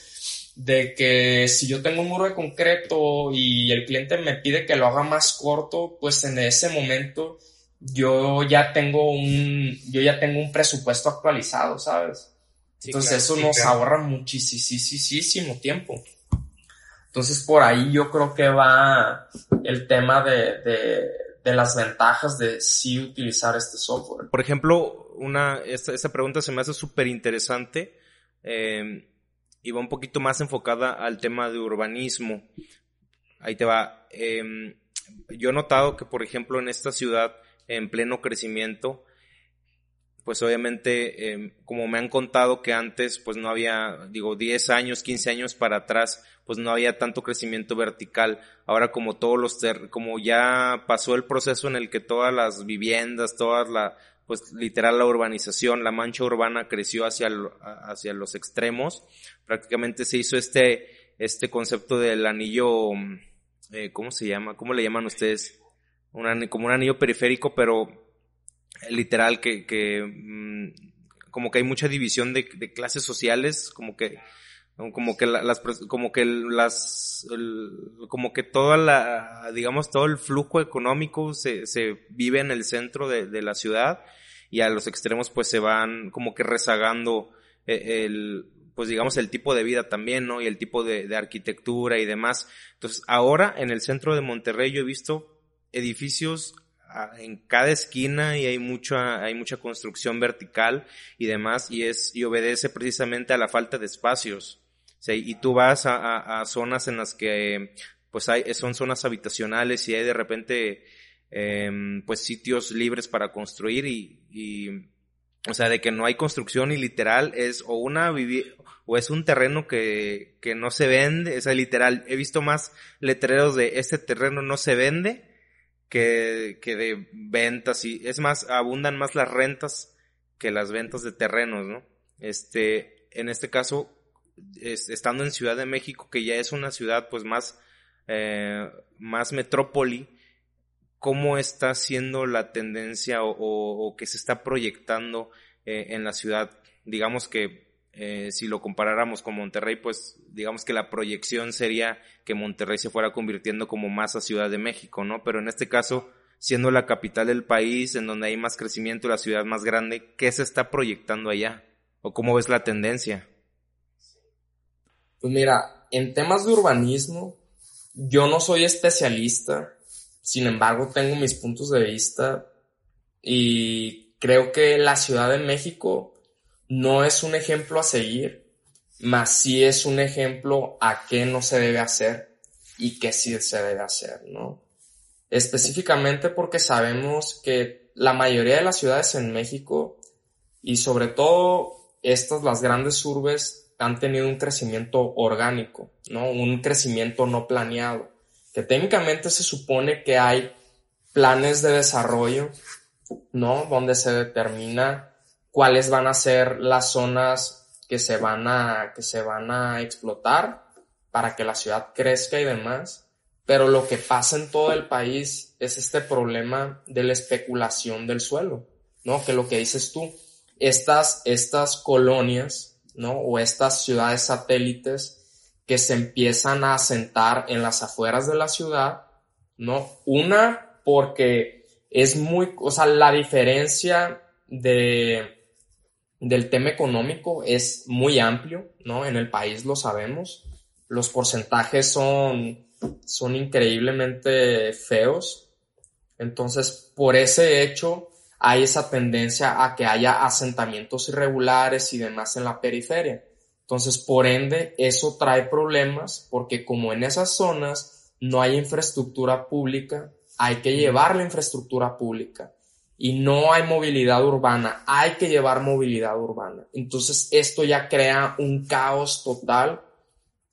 de que si yo tengo un muro de concreto y el cliente me pide que lo haga más corto, pues en ese momento yo ya tengo un, yo ya tengo un presupuesto actualizado, ¿sabes? Entonces eso nos ahorra muchísimo tiempo. Entonces por ahí yo creo que va el tema de, de, de las ventajas de sí utilizar este software. Por ejemplo, una, esta, esta pregunta se me hace súper interesante eh, y va un poquito más enfocada al tema de urbanismo. Ahí te va. Eh, yo he notado que, por ejemplo, en esta ciudad en pleno crecimiento, pues obviamente, eh, como me han contado que antes, pues no había, digo, 10 años, 15 años para atrás, pues no había tanto crecimiento vertical. Ahora como todos los, como ya pasó el proceso en el que todas las viviendas, todas la, pues literal la urbanización, la mancha urbana creció hacia, hacia los extremos, prácticamente se hizo este, este concepto del anillo, eh, ¿cómo se llama? ¿Cómo le llaman ustedes? Un, como un anillo periférico, pero literal que, que mm, como que hay mucha división de, clases sociales, como que como que las como que las como que toda la digamos todo el flujo económico se, se vive en el centro de, de, la ciudad y a los extremos pues se van como que rezagando eh, el pues digamos el tipo de vida también no y el tipo de, de arquitectura y demás. Entonces ahora en el centro de Monterrey yo he visto edificios en cada esquina y hay mucha, hay mucha construcción vertical y demás y es, y obedece precisamente a la falta de espacios. y tú vas a, a, zonas en las que, pues hay, son zonas habitacionales y hay de repente, em, pues sitios libres para construir y, y, o sea, de que no hay construcción y literal es o una o es un terreno que, que no se vende, o sea, literal, he visto más letreros de este terreno no se vende que, que de ventas y es más, abundan más las rentas que las ventas de terrenos, ¿no? Este, en este caso, estando en Ciudad de México, que ya es una ciudad pues más, eh, más metrópoli, ¿cómo está siendo la tendencia o, o, que se está proyectando eh, en la ciudad? Digamos que eh, si lo comparáramos con Monterrey, pues digamos que la proyección sería que Monterrey se fuera convirtiendo como más a Ciudad de México, ¿no? Pero en este caso, siendo la capital del país, en donde hay más crecimiento, la ciudad más grande, ¿qué se está proyectando allá? ¿O cómo ves la tendencia? Pues mira, en temas de urbanismo, yo no soy especialista, sin embargo tengo mis puntos de vista y creo que la Ciudad de México no es un ejemplo a seguir, mas sí es un ejemplo a qué no se debe hacer y qué sí se debe hacer, ¿no? Específicamente porque sabemos que la mayoría de las ciudades en México y sobre todo estas, las grandes urbes, han tenido un crecimiento orgánico, ¿no? Un crecimiento no planeado, que técnicamente se supone que hay planes de desarrollo, ¿no? Donde se determina cuáles van a ser las zonas que se van a, que se van a explotar para que la ciudad crezca y demás. Pero lo que pasa en todo el país es este problema de la especulación del suelo, ¿no? Que lo que dices tú, estas, estas colonias, ¿no? O estas ciudades satélites que se empiezan a asentar en las afueras de la ciudad, ¿no? Una, porque es muy, o sea, la diferencia de, del tema económico es muy amplio, ¿no? En el país lo sabemos. Los porcentajes son, son increíblemente feos. Entonces, por ese hecho, hay esa tendencia a que haya asentamientos irregulares y demás en la periferia. Entonces, por ende, eso trae problemas porque como en esas zonas no hay infraestructura pública, hay que llevar la infraestructura pública y no hay movilidad urbana, hay que llevar movilidad urbana. Entonces esto ya crea un caos total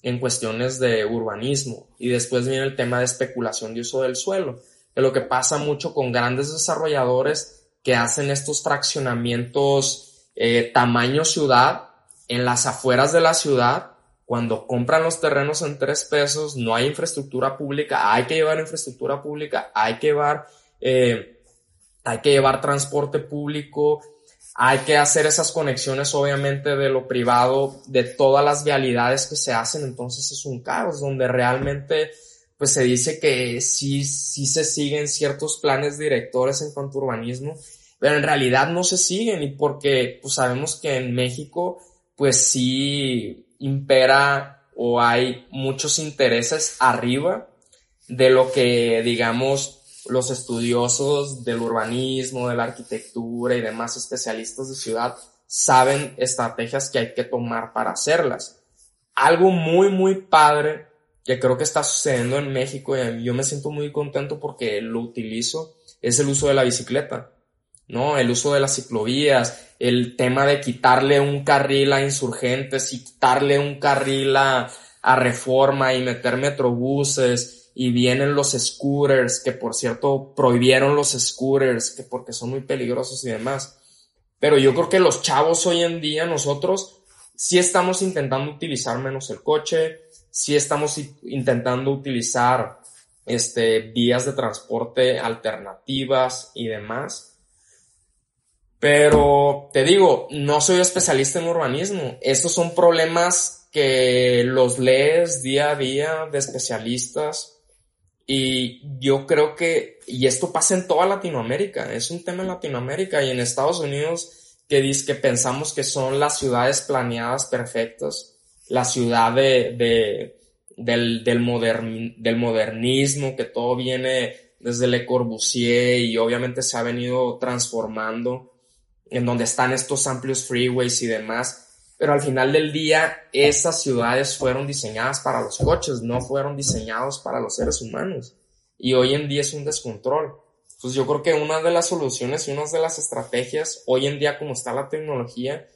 en cuestiones de urbanismo y después viene el tema de especulación de uso del suelo, que lo que pasa mucho con grandes desarrolladores que hacen estos fraccionamientos eh, tamaño ciudad en las afueras de la ciudad, cuando compran los terrenos en tres pesos, no hay infraestructura pública, hay que llevar infraestructura pública, hay que llevar eh, hay que llevar transporte público, hay que hacer esas conexiones obviamente de lo privado, de todas las vialidades que se hacen, entonces es un caos donde realmente pues se dice que sí, sí se siguen ciertos planes directores en cuanto a urbanismo, pero en realidad no se siguen y porque pues sabemos que en México pues sí impera o hay muchos intereses arriba de lo que, digamos, los estudiosos del urbanismo, de la arquitectura y demás especialistas de ciudad saben estrategias que hay que tomar para hacerlas. Algo muy, muy padre que creo que está sucediendo en México y yo me siento muy contento porque lo utilizo es el uso de la bicicleta, ¿no? El uso de las ciclovías, el tema de quitarle un carril a insurgentes y quitarle un carril a, a reforma y meter metrobuses y vienen los scooters, que por cierto prohibieron los scooters, que porque son muy peligrosos y demás. Pero yo creo que los chavos hoy en día, nosotros, sí estamos intentando utilizar menos el coche, sí estamos intentando utilizar este, vías de transporte alternativas y demás. Pero te digo, no soy especialista en urbanismo. Estos son problemas que los lees día a día de especialistas y yo creo que, y esto pasa en toda Latinoamérica, es un tema en Latinoamérica y en Estados Unidos que dice pensamos que son las ciudades planeadas perfectas, la ciudad de, de del, del, del modernismo, que todo viene desde Le Corbusier y obviamente se ha venido transformando en donde están estos amplios freeways y demás pero al final del día esas ciudades fueron diseñadas para los coches, no fueron diseñados para los seres humanos. Y hoy en día es un descontrol. Entonces yo creo que una de las soluciones y una de las estrategias hoy en día como está la tecnología,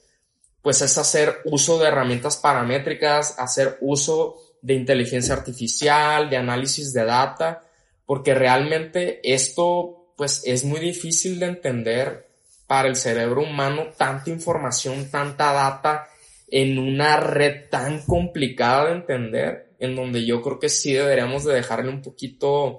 pues es hacer uso de herramientas paramétricas, hacer uso de inteligencia artificial, de análisis de data, porque realmente esto pues es muy difícil de entender para el cerebro humano, tanta información, tanta data en una red tan complicada de entender, en donde yo creo que sí deberíamos de dejarle un poquito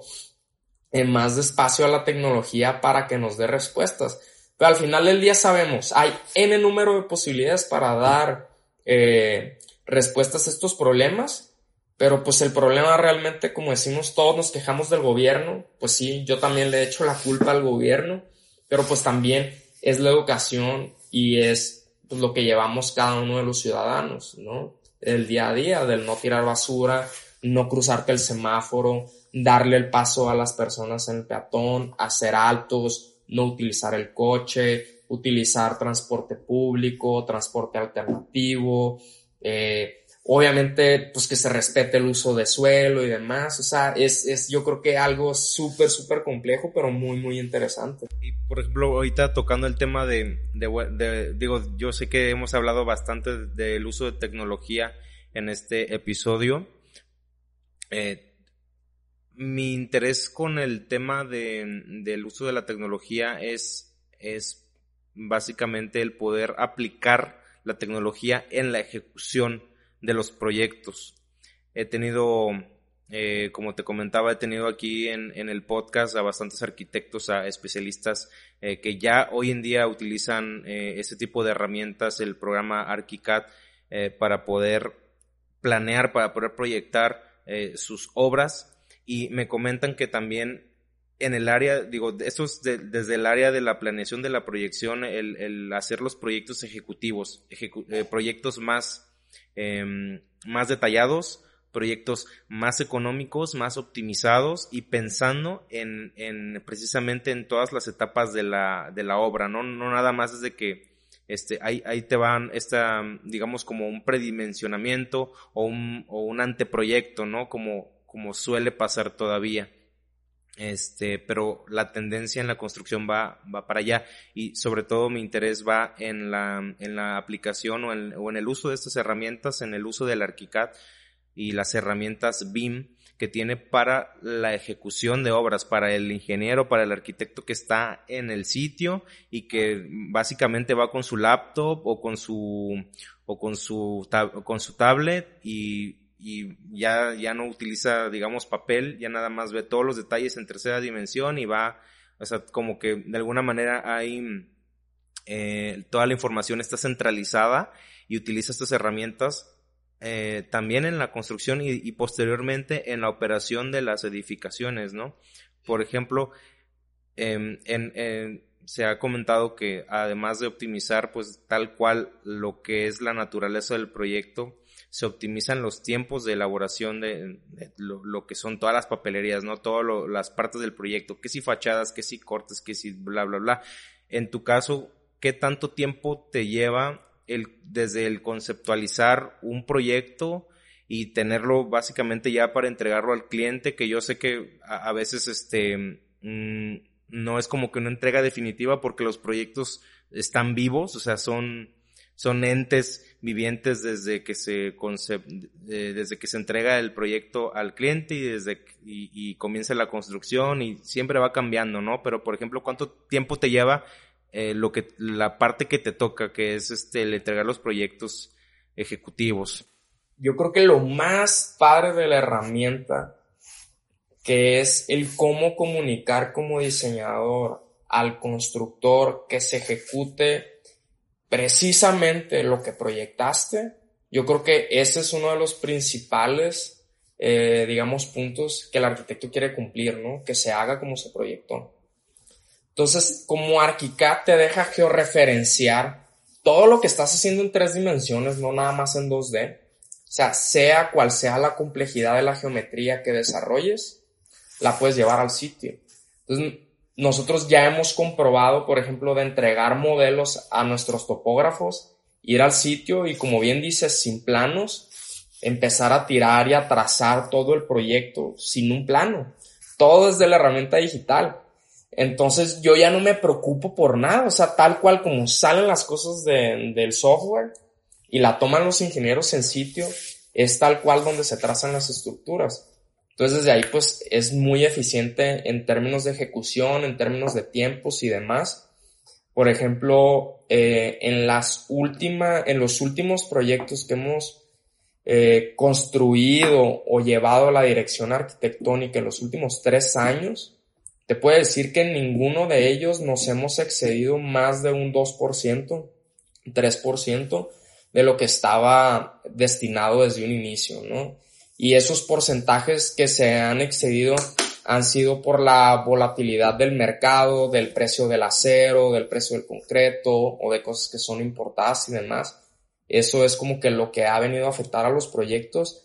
eh, más de espacio a la tecnología para que nos dé respuestas. Pero al final del día sabemos, hay n número de posibilidades para dar eh, respuestas a estos problemas, pero pues el problema realmente, como decimos, todos nos quejamos del gobierno, pues sí, yo también le he hecho la culpa al gobierno, pero pues también es la educación y es pues, lo que llevamos cada uno de los ciudadanos, ¿no? El día a día, del no tirar basura, no cruzarte el semáforo, darle el paso a las personas en el peatón, hacer altos, no utilizar el coche, utilizar transporte público, transporte alternativo, eh, Obviamente, pues que se respete el uso de suelo y demás. O sea, es, es yo creo que algo súper, súper complejo, pero muy, muy interesante. Y por ejemplo, ahorita tocando el tema de, de, digo, yo sé que hemos hablado bastante del uso de tecnología en este episodio. Eh, mi interés con el tema de, del uso de la tecnología es, es básicamente el poder aplicar la tecnología en la ejecución de los proyectos. He tenido, eh, como te comentaba, he tenido aquí en, en, el podcast a bastantes arquitectos, a especialistas eh, que ya hoy en día utilizan eh, ese tipo de herramientas, el programa ArchiCAD, para poder planear, para poder proyectar sus obras. Y me comentan que también en el área, digo, esto es desde el área de la planeación de la proyección, el hacer los proyectos ejecutivos, proyectos más Em, más detallados, proyectos más económicos, más optimizados y pensando en, en, precisamente en todas las etapas de la, de la obra, ¿no? No nada más desde que este, ahí, ahí te van esta, digamos, como un predimensionamiento o un, o un anteproyecto, ¿no? Como, como suele pasar todavía. Este, pero la tendencia en la construcción va, va para allá. Y sobre todo mi interés va en la, en la aplicación o en, o en el uso de estas herramientas, en el uso del ArchiCAD y las herramientas BIM que tiene para la ejecución de obras, para el ingeniero, para el arquitecto que está en el sitio y que básicamente va con su laptop o con su o con su con su tablet y y ya, ya no utiliza, digamos, papel, ya nada más ve todos los detalles en tercera dimensión y va, o sea, como que de alguna manera hay, eh, toda la información está centralizada y utiliza estas herramientas eh, también en la construcción y, posteriormente en la operación de las edificaciones, ¿no? Por ejemplo, em, se ha comentado que además de optimizar pues tal cual lo que es la naturaleza del proyecto, se optimizan los tiempos de elaboración de, lo, que son todas las papelerías, ¿no? Todas las partes del proyecto, que si fachadas, que si cortes, que si bla, bla, bla. En tu caso, ¿qué tanto tiempo te lleva el, desde el conceptualizar un proyecto y tenerlo básicamente ya para entregarlo al cliente, que yo sé que a, veces este, mm, no es como que una entrega definitiva porque los proyectos están vivos, o sea, son, son entes vivientes desde que se desde que se entrega el proyecto al cliente y desde y, comienza la construcción y siempre va cambiando, ¿no? Pero por ejemplo, ¿cuánto tiempo te lleva eh, lo que la parte que te toca, que es este el entregar los proyectos ejecutivos? Yo creo que lo más padre de la herramienta que es el cómo comunicar como diseñador al constructor que se ejecute precisamente lo que proyectaste. Yo creo que ese es uno de los principales, eh, digamos, puntos que el arquitecto quiere cumplir, ¿no? Que se haga como se proyectó. Entonces, como ArchiCAD te deja georreferenciar todo lo que estás haciendo en tres dimensiones, no nada más en 2D. O sea, sea cual sea la complejidad de la geometría que desarrolles, la puedes llevar al sitio. Entonces, nosotros ya hemos comprobado, por ejemplo, de entregar modelos a nuestros topógrafos, ir al sitio y, como bien dices, sin planos, empezar a tirar y a trazar todo el proyecto sin un plano. Todo desde la herramienta digital. Entonces yo ya no me preocupo por nada, o sea, tal cual como salen las cosas del software y la toman los ingenieros en sitio, es tal cual donde se trazan las estructuras. Entonces desde ahí pues es muy eficiente en términos de ejecución, en términos de tiempos y demás. Por ejemplo, eh, en las últimas, en los últimos proyectos que hemos eh, construido o llevado a la dirección arquitectónica en los últimos tres años, te puedo decir que en ninguno de ellos nos hemos excedido más de un 2%, 3% de lo que estaba destinado desde un inicio, ¿no? Y esos porcentajes que se han excedido han sido por la volatilidad del mercado, del precio del acero, del precio del concreto o de cosas que son importadas y demás. Eso es como que lo que ha venido a afectar a los proyectos,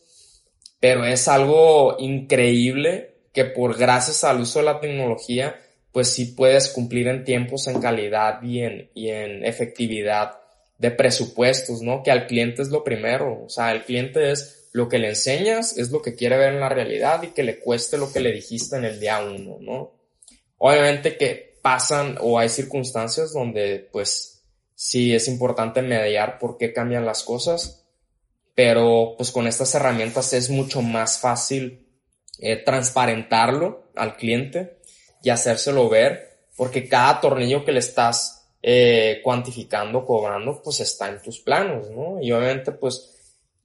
pero es algo increíble que por gracias al uso de la tecnología, pues sí puedes cumplir en tiempos, en calidad y en, y en efectividad de presupuestos, ¿no? Que al cliente es lo primero, o sea, el cliente es lo que le enseñas es lo que quiere ver en la realidad y que le cueste lo que le dijiste en el día uno, ¿no? Obviamente que pasan o hay circunstancias donde pues sí es importante mediar por qué cambian las cosas, pero pues con estas herramientas es mucho más fácil eh, transparentarlo al cliente y hacérselo ver, porque cada tornillo que le estás eh, cuantificando, cobrando, pues está en tus planos, ¿no? Y obviamente pues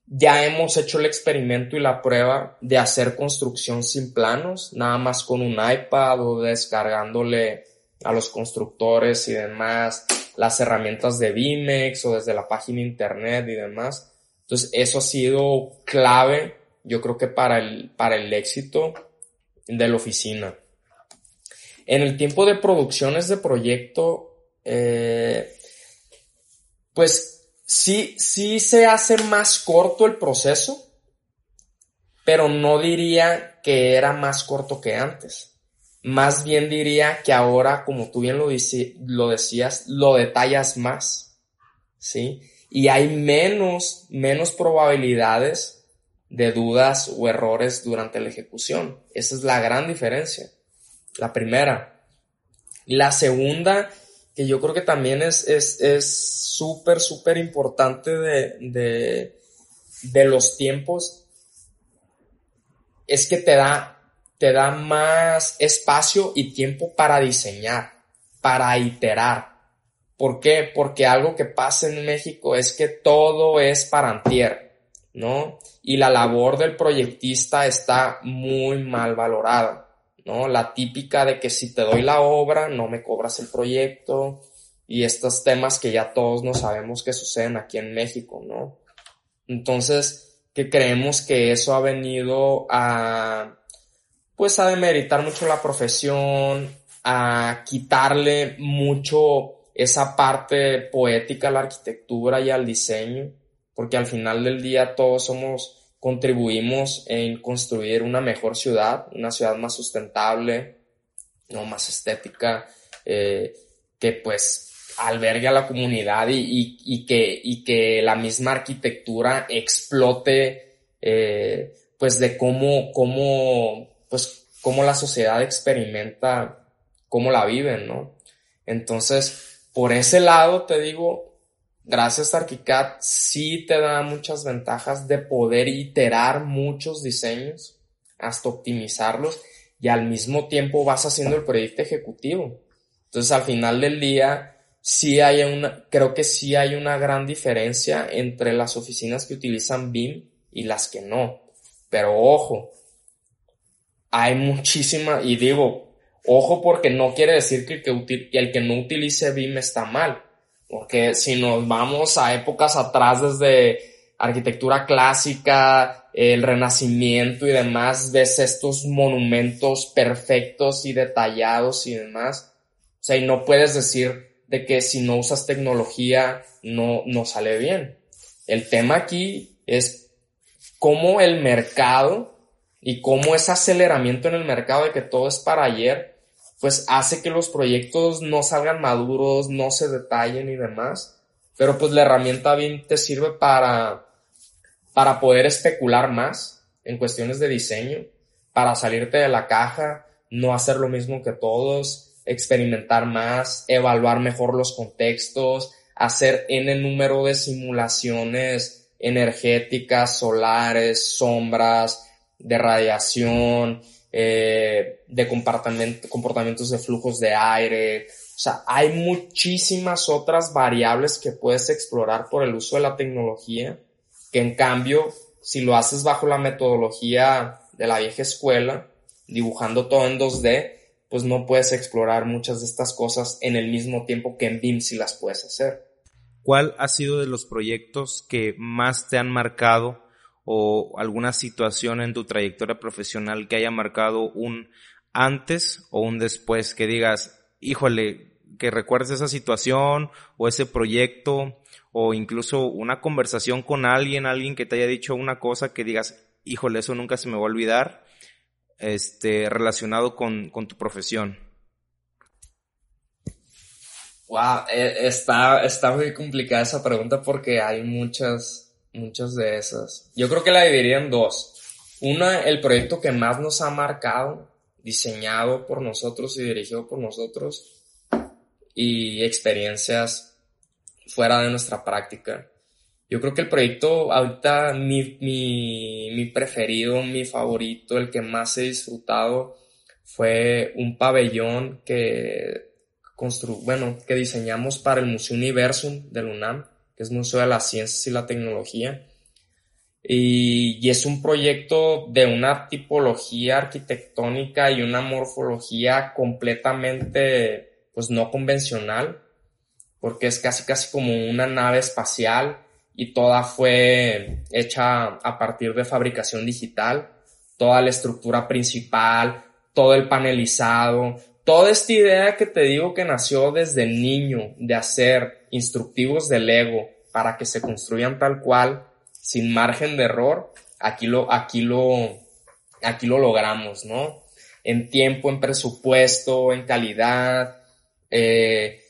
ya hemos hecho el experimento y la prueba de hacer construcción sin planos, nada más con un iPad o descargándole a los constructores y demás las herramientas de Vimex o desde la página internet y demás. Entonces eso ha sido clave, yo creo que para el, para el éxito de la oficina. En el tiempo de producciones de proyecto, eh, pues sí, sí se hace más corto el proceso, pero no diría que era más corto que antes. Más bien diría que ahora, como tú bien lo, lo decías, lo detallas más, ¿sí? Y hay menos, menos probabilidades de dudas o errores durante la ejecución. Esa es la gran diferencia. La primera. La segunda que yo creo que también es es súper, súper importante de, de, de los tiempos, es que te da, te da más espacio y tiempo para diseñar, para iterar. ¿Por qué? Porque algo que pasa en México es que todo es para antier, ¿no? Y la labor del proyectista está muy mal valorada. ¿No? La típica de que si te doy la obra, no me cobras el proyecto y estos temas que ya todos no sabemos que suceden aquí en México, ¿no? Entonces, que creemos que eso ha venido a, pues a demeritar mucho la profesión, a quitarle mucho esa parte poética a la arquitectura y al diseño, porque al final del día todos somos, contribuimos en construir una mejor ciudad, una ciudad más sustentable, no más estética, eh, que pues albergue a la comunidad y, y, que, y que la misma arquitectura explote, eh, pues de cómo, cómo, pues cómo la sociedad experimenta, cómo la viven, ¿no? Entonces, por ese lado, te digo, gracias a ArchiCAD sí te da muchas ventajas de poder iterar muchos diseños hasta optimizarlos y al mismo tiempo vas haciendo el proyecto ejecutivo. Entonces, al final del día, sí hay una, creo que sí hay una gran diferencia entre las oficinas que utilizan BIM y las que no. Pero ojo, hay muchísima, y digo, ojo porque no quiere decir que el que, el que no utilice BIM está mal. Porque si nos vamos a épocas atrás desde arquitectura clásica, el renacimiento y demás, ves estos monumentos perfectos y detallados y demás. O sea, y no puedes decir, de que si no usas tecnología no, no sale bien. El tema aquí es cómo el mercado y cómo ese aceleramiento en el mercado de que todo es para ayer, pues hace que los proyectos no salgan maduros, no se detallen y demás. Pero pues la herramienta bien te sirve para, para poder especular más en cuestiones de diseño, para salirte de la caja, no hacer lo mismo que todos, experimentar más, evaluar mejor los contextos, hacer n número de simulaciones energéticas, solares, sombras, de radiación, eh, de comportamiento, comportamientos de flujos de aire. O sea, hay muchísimas otras variables que puedes explorar por el uso de la tecnología, que en cambio, si lo haces bajo la metodología de la vieja escuela, dibujando todo en 2D, pues no puedes explorar muchas de estas cosas en el mismo tiempo que en BIM si las puedes hacer. ¿Cuál ha sido de los proyectos que más te han marcado o alguna situación en tu trayectoria profesional que haya marcado un antes o un después que digas, híjole, que recuerdes esa situación o ese proyecto o incluso una conversación con alguien, alguien que te haya dicho una cosa que digas, híjole, eso nunca se me va a olvidar este, relacionado con, con tu profesión? Wow, e, está, está muy complicada esa pregunta porque hay muchas, muchas de esas. Yo creo que la dividiría en dos. Una, el proyecto que más nos ha marcado, diseñado por nosotros y dirigido por nosotros, y experiencias fuera de nuestra práctica. Yo creo que el proyecto ahorita mi, mi, mi preferido, mi favorito, el que más he disfrutado fue un pabellón que constru bueno, que diseñamos para el Museo Universum del UNAM, que es Museo de las Ciencias y la Tecnología. Y, y, es un proyecto de una tipología arquitectónica y una morfología completamente, pues no convencional, porque es casi casi como una nave espacial y toda fue hecha a partir de fabricación digital, toda la estructura principal, todo el panelizado, toda esta idea que te digo que nació desde niño de hacer instructivos de Lego para que se construyan tal cual, sin margen de error, aquí lo, aquí lo, aquí lo logramos, ¿no? En tiempo, en presupuesto, en calidad, eh,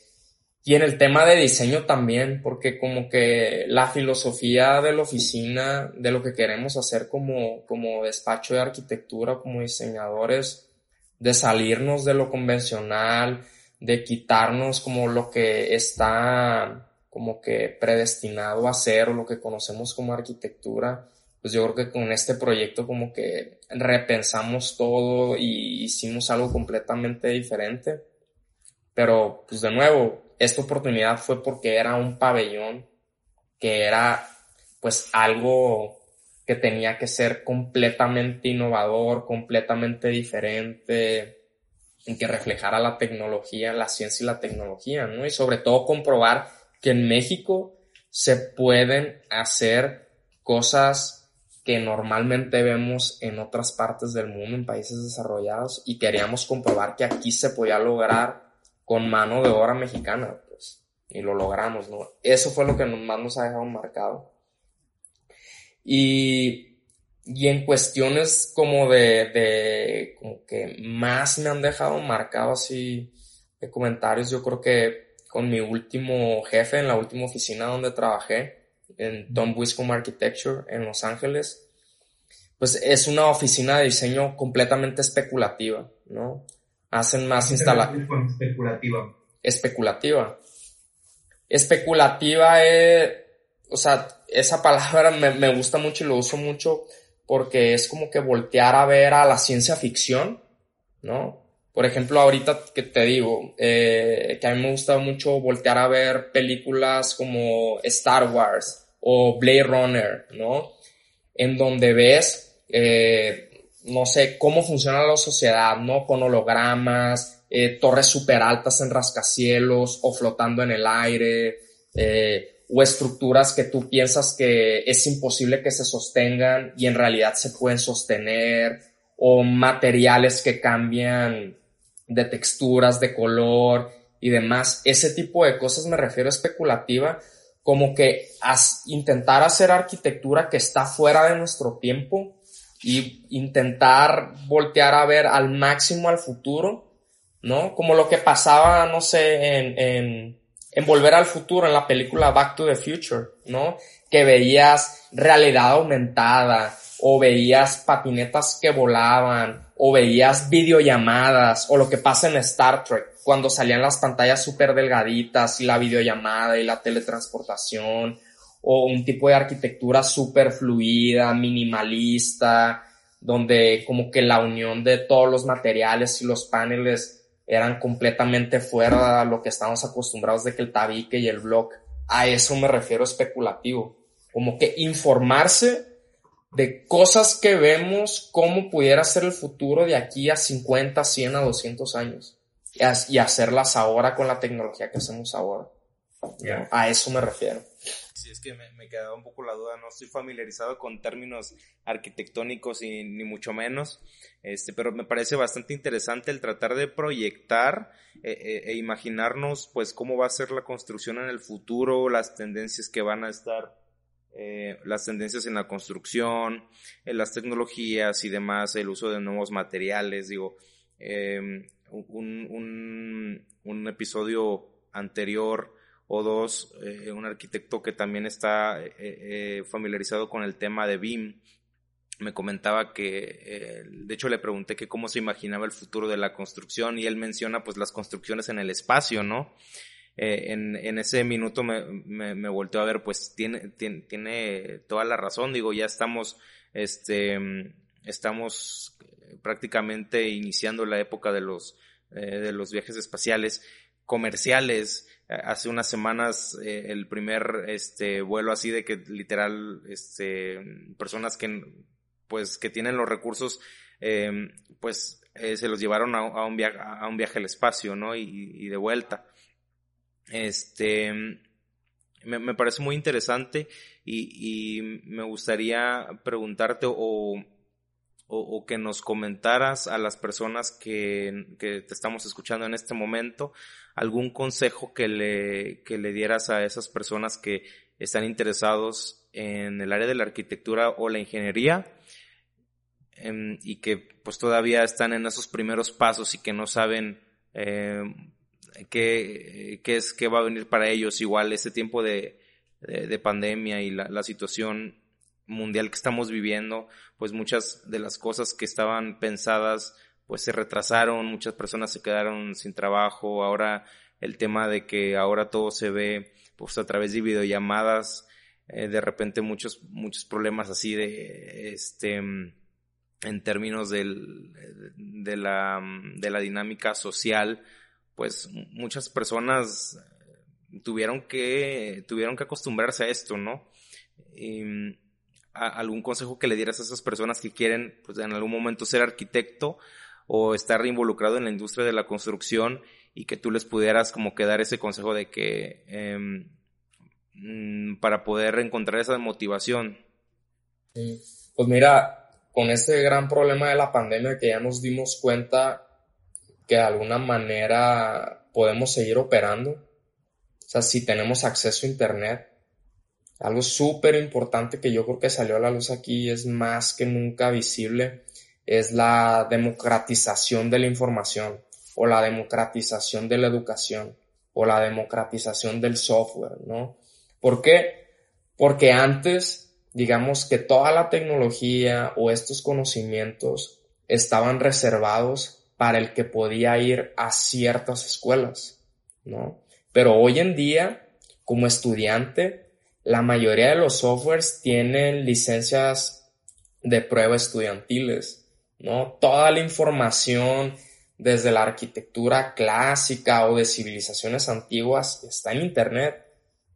y en el tema de diseño también, porque como que la filosofía de la oficina, de lo que queremos hacer como, como despacho de arquitectura, como diseñadores, de salirnos de lo convencional, de quitarnos como lo que está como que predestinado a ser o lo que conocemos como arquitectura, pues yo creo que con este proyecto como que repensamos todo y hicimos algo completamente diferente. Pero pues de nuevo, esta oportunidad fue porque era un pabellón que era pues algo que tenía que ser completamente innovador, completamente diferente, y que reflejara la tecnología, la ciencia y la tecnología, ¿no? Y sobre todo comprobar que en México se pueden hacer cosas que normalmente vemos en otras partes del mundo, en países desarrollados, y queríamos comprobar que aquí se podía lograr con mano de obra mexicana, pues, y lo logramos, ¿no? Eso fue lo que más nos ha dejado marcado. Y, y en cuestiones como de, de, como que más me han dejado marcado así de comentarios, yo creo que con mi último jefe en la última oficina donde trabajé, en Don Wiscombe Architecture en Los Ángeles, pues es una oficina de diseño completamente especulativa, ¿no? Hacen más instalaciones. Especulativa. Especulativa. Especulativa es, o sea, esa palabra me, me gusta mucho y lo uso mucho porque es como que voltear a ver a la ciencia ficción, ¿no? Por ejemplo, ahorita que te digo, eh, que a mí me gusta mucho voltear a ver películas como Star Wars o Blade Runner, ¿no? En donde ves, eh, no sé, cómo funciona la sociedad, ¿no? Con hologramas, eh, torres súper altas en rascacielos o flotando en el aire, o estructuras que tú piensas que es imposible que se sostengan y en realidad se pueden sostener, o materiales que cambian de texturas, de color y demás. Ese tipo de cosas me refiero a especulativa, como que intentar hacer arquitectura que está fuera de nuestro tiempo y intentar voltear a ver al máximo al futuro, ¿no? Como lo que pasaba, no sé, en, en, en Volver al Futuro, en la película Back to the Future, ¿no? Que veías realidad aumentada, o veías patinetas que volaban, o veías videollamadas, o lo que pasa en Star Trek, cuando salían las pantallas súper delgaditas y la videollamada y la teletransportación, o un tipo de arquitectura súper fluida, minimalista, donde como que la unión de todos los materiales y los paneles eran completamente fuera de lo que estamos acostumbrados de que el tabique y el block. A eso me refiero especulativo. Como que informarse de cosas que vemos, cómo pudiera ser el futuro de aquí a 50, 100, a 200 años. Y hacerlas ahora con la tecnología que hacemos ahora. A eso me refiero. Sí, es que me, me quedaba un poco la duda, no estoy familiarizado con términos arquitectónicos y ni mucho menos, este, pero me parece bastante interesante el tratar de proyectar e, e, e imaginarnos pues cómo va a ser la construcción en el futuro, las tendencias que van a estar eh, las tendencias en la construcción, las tecnologías y demás, el uso de nuevos materiales, digo, eh, un, un, episodio anterior o dos, eh, un arquitecto que también está eh, eh, familiarizado con el tema de BIM, me comentaba que, de hecho le pregunté que cómo se imaginaba el futuro de la construcción y él menciona pues las construcciones en el espacio, ¿no? en, en, ese minuto me, me, me, volteó a ver, pues tiene, tiene, tiene, toda la razón, digo, ya estamos, este, estamos prácticamente iniciando la época de los, de los viajes espaciales comerciales, hace unas semanas eh, el primer este vuelo así de que literal este personas que pues que tienen los recursos eh, pues eh, se los llevaron a, un viaje a un viaje al espacio no y, de vuelta. Este me, parece muy interesante y, me gustaría preguntarte o o, o, que nos comentaras a las personas que, que, te estamos escuchando en este momento, algún consejo que le, que le dieras a esas personas que están interesados en el área de la arquitectura o la ingeniería eh, y que pues todavía están en esos primeros pasos y que no saben eh, qué, qué, es qué va a venir para ellos. Igual ese tiempo de, de, de pandemia y la, la situación mundial que estamos viviendo, pues muchas de las cosas que estaban pensadas pues se retrasaron, muchas personas se quedaron sin trabajo, ahora el tema de que ahora todo se ve pues a través de videollamadas, eh, de repente muchos, muchos problemas así de, este, en términos del, de la, de la dinámica social, pues muchas personas tuvieron que, tuvieron que acostumbrarse a esto, ¿no? Y, algún consejo que le dieras a esas personas que quieren pues, en algún momento ser arquitecto o estar involucrado en la industria de la construcción y que tú les pudieras como que dar ese consejo de que eh, para poder encontrar esa motivación. Pues mira, con ese gran problema de la pandemia que ya nos dimos cuenta que de alguna manera podemos seguir operando, o sea, si tenemos acceso a Internet, algo súper importante que yo creo que salió a la luz aquí es más que nunca visible, es la democratización de la información o la democratización de la educación o la democratización del software, ¿no? ¿Por qué? Porque antes, digamos que toda la tecnología o estos conocimientos estaban reservados para el que podía ir a ciertas escuelas, ¿no? Pero hoy en día, como estudiante, la mayoría de los softwares tienen licencias de prueba estudiantiles, ¿no? Toda la información desde la arquitectura clásica o de civilizaciones antiguas está en Internet,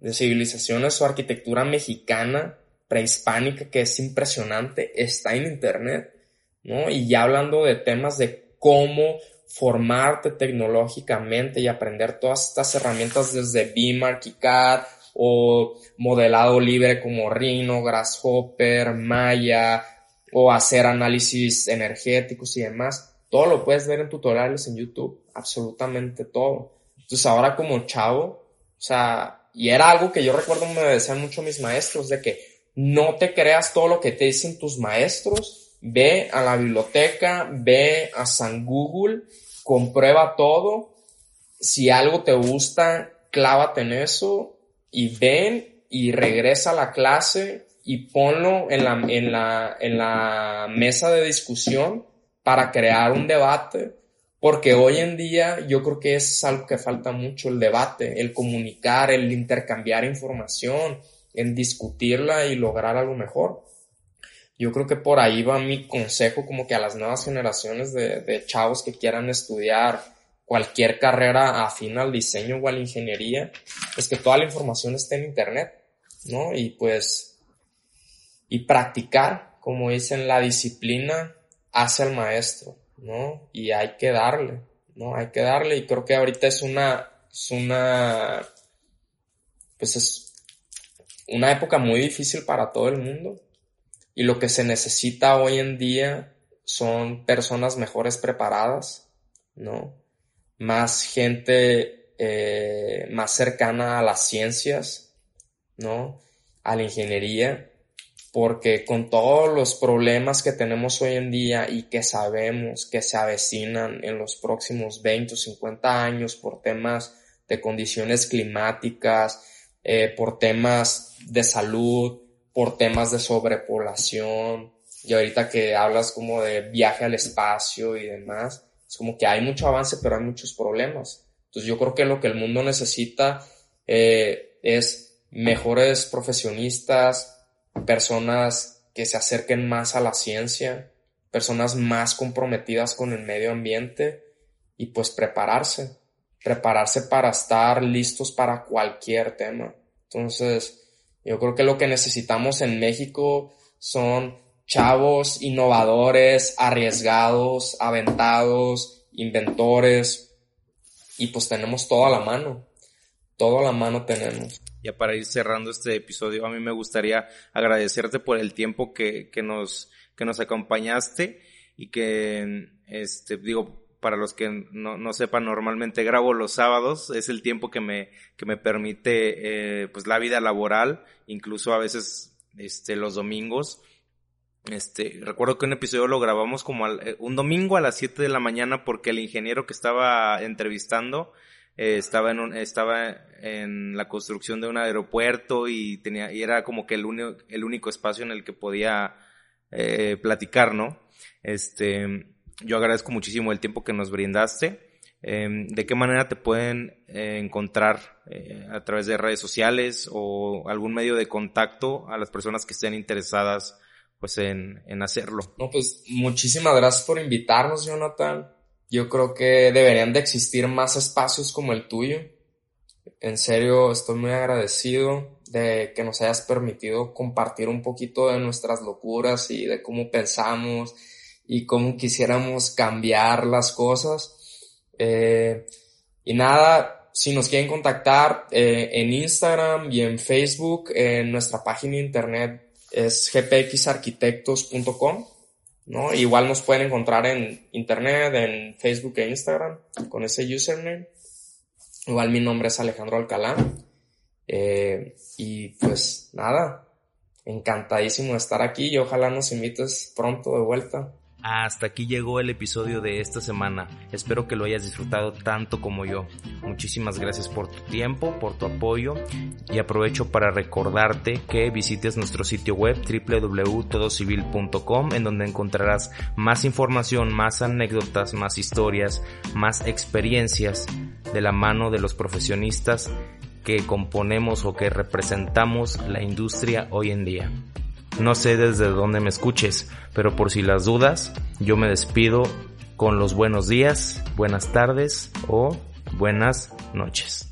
de civilizaciones o arquitectura mexicana, prehispánica, que es impresionante, está en Internet, ¿no? Y ya hablando de temas de cómo formarte tecnológicamente y aprender todas estas herramientas desde BIM, ArchiCAD o modelado libre como Rhino, Grasshopper, Maya o hacer análisis energéticos y demás todo lo puedes ver en tutoriales en YouTube, absolutamente todo. Entonces ahora como chavo, o sea, y era algo que yo recuerdo me decían mucho mis maestros, de que no te creas todo lo que te dicen tus maestros, ve a la biblioteca, ve a San Google, comprueba todo, si algo te gusta, clávate en eso y ven y regresa a la clase y ponlo en la, en la, en la mesa de discusión para crear un debate, porque hoy en día yo creo que es algo que falta mucho, el debate, el comunicar, el intercambiar información, en discutirla y lograr algo mejor. Yo creo que por ahí va mi consejo como que a las nuevas generaciones de, chavos que quieran estudiar cualquier carrera afín al diseño o a la ingeniería, es que toda la información esté en internet, ¿no? Y pues, y practicar, como dicen, la disciplina hace al maestro, ¿no? Y hay que darle, ¿no? Hay que darle y creo que ahorita es una, es una, pues es una época muy difícil para todo el mundo y lo que se necesita hoy en día son personas mejores preparadas, ¿no? Más gente eh, más cercana a las ciencias, ¿no? A la ingeniería porque con todos los problemas que tenemos hoy en día y que sabemos que se avecinan en los próximos 20 o 50 años por temas de condiciones climáticas, eh, por temas de salud, por temas de sobrepoblación, y ahorita que hablas como de viaje al espacio y demás, es como que hay mucho avance, pero hay muchos problemas. Entonces yo creo que lo que el mundo necesita eh, es mejores profesionistas, personas que se acerquen más a la ciencia, personas más comprometidas con el medio ambiente y pues prepararse, prepararse para estar listos para cualquier tema. Entonces, yo creo que lo que necesitamos en México son chavos innovadores, arriesgados, aventados, inventores y pues tenemos todo a la mano, todo a la mano tenemos ya para ir cerrando este episodio, a mí me gustaría agradecerte por el tiempo que, que nos, que nos acompañaste y que, este, digo, para los que no, no sepan, normalmente grabo los sábados, es el tiempo que me, que me permite, eh, pues la vida laboral, incluso a veces, este, los domingos. Este, recuerdo que un episodio lo grabamos como al, eh, un domingo a las 7 de la mañana porque el ingeniero que estaba entrevistando eh, estaba en un, estaba en la construcción de un aeropuerto y tenía y era como que el único el único espacio en el que podía eh, platicar no este yo agradezco muchísimo el tiempo que nos brindaste em, de qué manera te pueden eh, encontrar a través de redes sociales o algún medio de contacto a las personas que estén interesadas pues en, en hacerlo no pues muchísimas gracias por invitarnos Jonathan yo creo que deberían de existir más espacios como el tuyo. En serio, estoy muy agradecido de que nos hayas permitido compartir un poquito de nuestras locuras y de cómo pensamos y cómo quisiéramos cambiar las cosas. Eh, y nada, si nos quieren contactar eh, en Instagram y en Facebook, en nuestra página de internet es gpxarquitectos.com ¿no? Igual nos pueden encontrar en internet, en Facebook e Instagram con ese username. Igual mi nombre es Alejandro Alcalá. Eh, y pues nada, encantadísimo de estar aquí y ojalá nos invites pronto de vuelta. Hasta aquí llegó el episodio de esta semana. Espero que lo hayas disfrutado tanto como yo. Muchísimas gracias por tu tiempo, por tu apoyo y aprovecho para recordarte que visites nuestro sitio web www.todocivil.com en donde encontrarás más información, más anécdotas, más historias, más experiencias de la mano de los profesionistas que componemos o que representamos la industria hoy en día. No sé desde dónde me escuches, pero por si las dudas, yo me despido con los buenos días, buenas tardes o buenas noches.